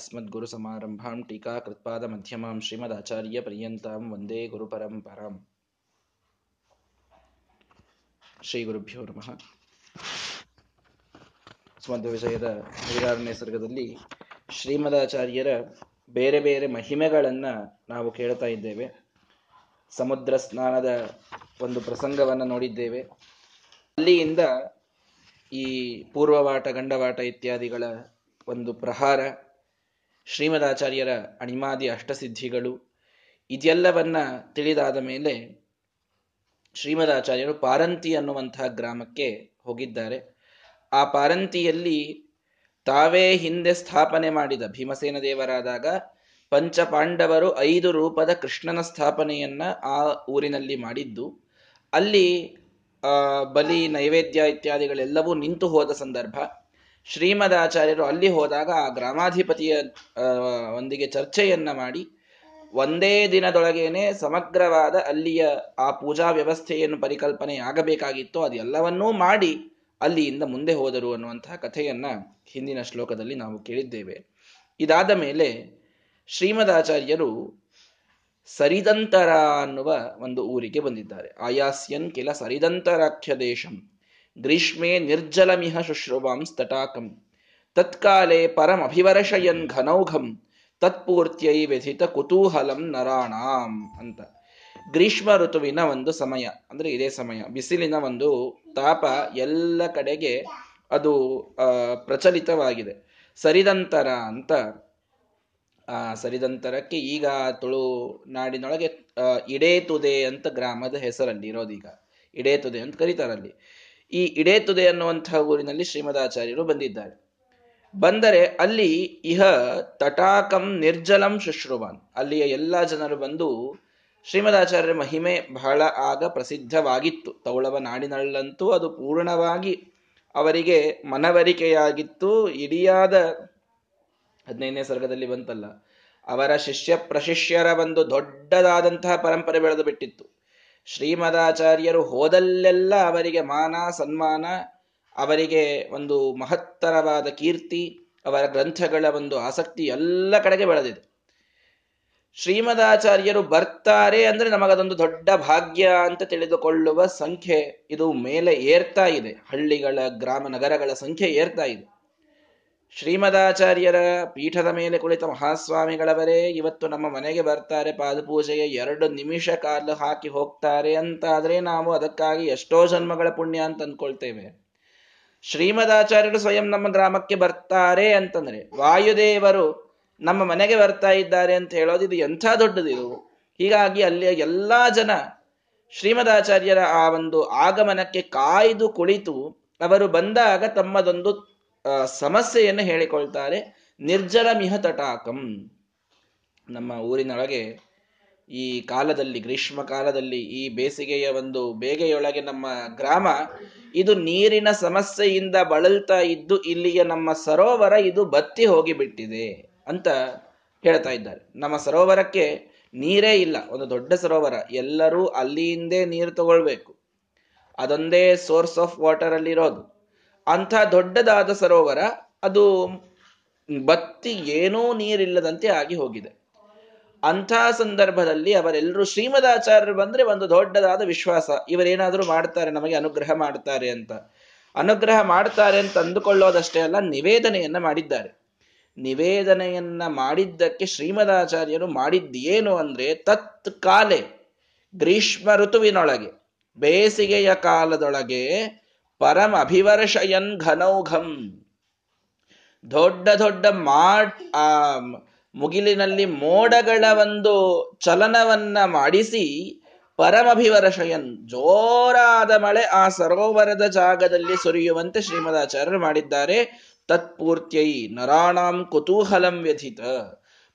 अस्मद्गुरुसमारम्भां टीकाकृत्पादमध्यमां श्रीमदाचार्यपर्यन्तां वन्दे गुरुपरम्पराम् ಶ್ರೀಗುರುಭ್ಯೋ ನಮಃ ಸ್ಮಧ್ವ ವಿಷಯದ ಹರಿದಾರಣ್ಯ ಸರ್ಗದಲ್ಲಿ ಶ್ರೀಮದಾಚಾರ್ಯರ ಬೇರೆ ಬೇರೆ ಮಹಿಮೆಗಳನ್ನು ನಾವು ಕೇಳ್ತಾ ಇದ್ದೇವೆ ಸಮುದ್ರ ಸ್ನಾನದ ಒಂದು ಪ್ರಸಂಗವನ್ನು ನೋಡಿದ್ದೇವೆ ಅಲ್ಲಿಯಿಂದ ಈ ಪೂರ್ವವಾಟ ಗಂಡವಾಟ ಇತ್ಯಾದಿಗಳ ಒಂದು ಪ್ರಹಾರ ಶ್ರೀಮದಾಚಾರ್ಯರ ಅಣಿಮಾದಿ ಅಷ್ಟಸಿದ್ಧಿಗಳು, ಇದೆಲ್ಲವನ್ನ ತಿಳಿದಾದ ಮೇಲೆ ಶ್ರೀಮದಾಚಾರ್ಯರು ಪಾರಂತಿ ಅನ್ನುವಂತಹ ಗ್ರಾಮಕ್ಕೆ ಹೋಗಿದ್ದಾರೆ. ಆ ಪಾರಂತಿಯಲ್ಲಿ ತಾವೇ ಹಿಂದೆ ಸ್ಥಾಪನೆ ಮಾಡಿದ ಭೀಮಸೇನ ದೇವರಾದಾಗ ಪಂಚ ಪಾಂಡವರು ಐದು ರೂಪದ ಕೃಷ್ಣನ ಸ್ಥಾಪನೆಯನ್ನ ಆ ಊರಿನಲ್ಲಿ ಮಾಡಿದ್ದು. ಅಲ್ಲಿ ಬಲಿ, ನೈವೇದ್ಯ ಇತ್ಯಾದಿಗಳೆಲ್ಲವೂ ನಿಂತು ಹೋದ ಸಂದರ್ಭ. ಶ್ರೀಮದಾಚಾರ್ಯರು ಅಲ್ಲಿ ಹೋದಾಗ ಆ ಗ್ರಾಮಾಧಿಪತಿಯ ಒಂದಿಗೆ ಚರ್ಚೆಯನ್ನ ಮಾಡಿ, ಒಂದೇ ದಿನದೊಳಗೇನೆ ಸಮಗ್ರವಾದ ಅಲ್ಲಿಯ ಆ ಪೂಜಾ ವ್ಯವಸ್ಥೆಯನ್ನು ಪರಿಕಲ್ಪನೆ ಆಗಬೇಕಾಗಿತ್ತು ಅದೆಲ್ಲವನ್ನೂ ಮಾಡಿ ಅಲ್ಲಿಯಿಂದ ಮುಂದೆ ಹೋದರು ಅನ್ನುವಂತಹ ಕಥೆಯನ್ನ ಹಿಂದಿನ ಶ್ಲೋಕದಲ್ಲಿ ನಾವು ಕೇಳಿದ್ದೇವೆ. ಇದಾದ ಮೇಲೆ ಶ್ರೀಮದಾಚಾರ್ಯರು ಸರಿದಂತರ ಅನ್ನುವ ಒಂದು ಊರಿಗೆ ಬಂದಿದ್ದಾರೆ. ಆಯಾಸ್ಯನ್ ಕೆಲ ಸರಿದಂತರಾಖ್ಯ ದೇಶಂ ಗ್ರೀಷ್ಮೆ ನಿರ್ಜಲಮಿಹ ಶುಶ್ರುವಾಂ ಸ್ತಟಾಕಂ. ತತ್ಕಾಲೆ ಪರಮಭಿವರ್ಷಯನ್ ಘನೌಘಂ, ತತ್ಪೂರ್ತಿಯೈ ವ್ಯಥಿತ ಕುತೂಹಲಂ ನರಾಣಾಂ ಅಂತ. ಗ್ರೀಷ್ಮ ಋತುವಿನ ಒಂದು ಸಮಯ, ಅಂದ್ರೆ ಇದೇ ಸಮಯ, ಬಿಸಿಲಿನ ಒಂದು ತಾಪ ಎಲ್ಲ ಕಡೆಗೆ ಅದು ಪ್ರಚಲಿತವಾಗಿದೆ. ಸರಿದಂತರ ಅಂತ, ಆ, ಸರಿದಂತರಕ್ಕೆ ಈಗ ತುಳು ನಾಡಿನೊಳಗೆ ಇಡೇತುದೆ ಅಂತ ಗ್ರಾಮದ ಹೆಸರಲ್ಲಿ ಇರೋದೀಗ ಇಡೇತುದೆ ಅಂತ ಕರೀತಾರಲ್ಲಿ. ಈ ಇಡೇತುದೆ ಅನ್ನುವಂತಹ ಊರಿನಲ್ಲಿ ಶ್ರೀಮದಾಚಾರ್ಯರು ಬಂದಿದ್ದಾರೆ. ಬಂದರೆ ಅಲ್ಲಿ ಇಹ ತಟಾಕಂ ನಿರ್ಜಲಂ ಶುಶ್ರುವಾನ್. ಅಲ್ಲಿಯ ಎಲ್ಲ ಜನರು ಬಂದು ಶ್ರೀಮದಾಚಾರ್ಯರ ಮಹಿಮೆ ಬಹಳ ಆಗ ಪ್ರಸಿದ್ಧವಾಗಿತ್ತು. ತೌಳವ ನಾಡಿನಲ್ಲಂತೂ ಅದು ಪೂರ್ಣವಾಗಿ ಅವರಿಗೆ ಮನವರಿಕೆಯಾಗಿತ್ತು. ಇಡಿಯಾದ ಹದಿನೈದನೇ ಸರ್ಗದಲ್ಲಿ ಬಂತಲ್ಲ, ಅವರ ಶಿಷ್ಯ ಪ್ರಶಿಷ್ಯರ ಒಂದು ದೊಡ್ಡದಾದಂತಹ ಪರಂಪರೆ ಬೆಳೆದು ಬಿಟ್ಟಿತ್ತು. ಶ್ರೀಮದಾಚಾರ್ಯರು ಹೋದಲ್ಲೆಲ್ಲ ಅವರಿಗೆ ಮಾನ, ಸನ್ಮಾನ, ಅವರಿಗೆ ಒಂದು ಮಹತ್ತರವಾದ ಕೀರ್ತಿ, ಅವರ ಗ್ರಂಥಗಳ ಒಂದು ಆಸಕ್ತಿ ಎಲ್ಲ ಕಡೆಗೆ ಬೆಳೆದಿದೆ. ಶ್ರೀಮದಾಚಾರ್ಯರು ಬರ್ತಾರೆ ಅಂದ್ರೆ ನಮಗದೊಂದು ದೊಡ್ಡ ಭಾಗ್ಯ ಅಂತ ತಿಳಿದುಕೊಳ್ಳುವ ಸಂಖ್ಯೆ ಇದು ಮೇಲೆ ಏರ್ತಾ ಇದೆ. ಹಳ್ಳಿಗಳ, ಗ್ರಾಮ ನಗರಗಳ ಸಂಖ್ಯೆ ಏರ್ತಾ ಇದೆ. ಶ್ರೀಮದಾಚಾರ್ಯರ ಪೀಠದ ಮೇಲೆ ಕುಳಿತ ಮಹಾಸ್ವಾಮಿಗಳವರೇ, ಇವತ್ತು ನಮ್ಮ ಮನೆಗೆ ಬರ್ತಾರೆ ಪಾದಪೂಜೆಗೆ ಎರಡು ನಿಮಿಷ ಕಾಲು ಹಾಕಿ ಹೋಗ್ತಾರೆ ಅಂತಾದರೆ ನಾವು ಅದಕ್ಕಾಗಿ ಎಷ್ಟೋ ಜನ್ಮಗಳ ಪುಣ್ಯ ಅಂತ ಅಂದ್ಕೊಳ್ತೇವೆ. ಶ್ರೀಮದಾಚಾರ್ಯರು ಸ್ವಯಂ ನಮ್ಮ ಗ್ರಾಮಕ್ಕೆ ಬರ್ತಾರೆ ಅಂತಂದ್ರೆ, ವಾಯುದೇವರು ನಮ್ಮ ಮನೆಗೆ ಬರ್ತಾ ಇದ್ದಾರೆ ಅಂತ ಹೇಳೋದು ಇದು ಎಂಥ ದೊಡ್ಡದಿದು ಹೀಗಾಗಿ ಅಲ್ಲಿಯ ಎಲ್ಲಾ ಜನ ಶ್ರೀಮದಾಚಾರ್ಯರ ಆ ಒಂದು ಆಗಮನಕ್ಕೆ ಕಾಯ್ದು ಕುಳಿತು, ಅವರು ಬಂದಾಗ ತಮ್ಮದೊಂದು ಸಮಸ್ಯೆಯನ್ನು ಹೇಳಿಕೊಳ್ತಾರೆ. ನಿರ್ಜಲ ಮಿಹ ತಟಾಕಂ. ನಮ್ಮ ಊರಿನೊಳಗೆ ಈ ಕಾಲದಲ್ಲಿ, ಗ್ರೀಷ್ಮ ಕಾಲದಲ್ಲಿ ಈ ಬೇಸಿಗೆಯ ಒಂದು ಬೇಗೆಯೊಳಗೆ ನಮ್ಮ ಗ್ರಾಮ, ಇದು ನೀರಿನ ಸಮಸ್ಯೆಯಿಂದ ಬಳಲ್ತಾ ಇದ್ದು ಇಲ್ಲಿಯ ನಮ್ಮ ಸರೋವರ ಇದು ಬತ್ತಿ ಹೋಗಿಬಿಟ್ಟಿದೆ ಅಂತ ಹೇಳ್ತಾ ಇದ್ದಾರೆ. ನಮ್ಮ ಸರೋವರಕ್ಕೆ ನೀರೇ ಇಲ್ಲ, ಒಂದು ದೊಡ್ಡ ಸರೋವರ. ಎಲ್ಲರೂ ಅಲ್ಲಿಂದೇ ನೀರು ತಗೊಳ್ಬೇಕು. ಅದೊಂದೇ ಸೋರ್ಸ್ ಆಫ್ ವಾಟರ್ ಅಲ್ಲಿ ಇರೋದು ಅಂಥ ದೊಡ್ಡದಾದ ಸರೋವರ ಅದು ಬತ್ತಿ ಏನೂ ನೀರಿಲ್ಲದಂತೆ ಆಗಿ ಹೋಗಿದೆ. ಅಂಥ ಸಂದರ್ಭದಲ್ಲಿ ಅವರೆಲ್ಲರೂ ಶ್ರೀಮದಾಚಾರ್ಯರು ಬಂದ್ರೆ ಒಂದು ದೊಡ್ಡದಾದ ವಿಶ್ವಾಸ. ಇವರೇನಾದರೂ ಮಾಡ್ತಾರೆ, ನಮಗೆ ಅನುಗ್ರಹ ಮಾಡ್ತಾರೆ ಅಂತ. ಅನುಗ್ರಹ ಮಾಡ್ತಾರೆ ಅಂತ ಅಂದುಕೊಳ್ಳೋದಷ್ಟೇ ಅಲ್ಲ, ನಿವೇದನೆಯನ್ನ ಮಾಡಿದ್ದಾರೆ. ನಿವೇದನೆಯನ್ನ ಮಾಡಿದ್ದಕ್ಕೆ ಶ್ರೀಮದಾಚಾರ್ಯರು ಮಾಡಿದ್ದೇನು ಅಂದ್ರೆ ತತ್ ಕಾಲೆ ಗ್ರೀಷ್ಮ ಋತುವಿನೊಳಗೆ, ಬೇಸಿಗೆಯ ಕಾಲದೊಳಗೆ ಪರಮ ಅಭಿವರ್ಷಯನ್ ಘನೌಘಂ. ದೊಡ್ಡ ದೊಡ್ಡ ಮಾಡ್, ಆ, ಮುಗಿಲಿನಲ್ಲಿ ಮೋಡಗಳ ಒಂದು ಚಲನವನ್ನ ಮಾಡಿಸಿ ಪರಮಭಿವರ್ಷಯನ್ ಜೋರಾದ ಮಳೆ ಆ ಸರೋವರದ ಜಾಗದಲ್ಲಿ ಸುರಿಯುವಂತೆ ಶ್ರೀಮದಾಚಾರ್ಯರು ಮಾಡಿದ್ದಾರೆ. ತತ್ಪೂರ್ತ್ಯೈ ನರಾಣಾಂ ಕುತೂಹಲಂ ವ್ಯಥಿತ.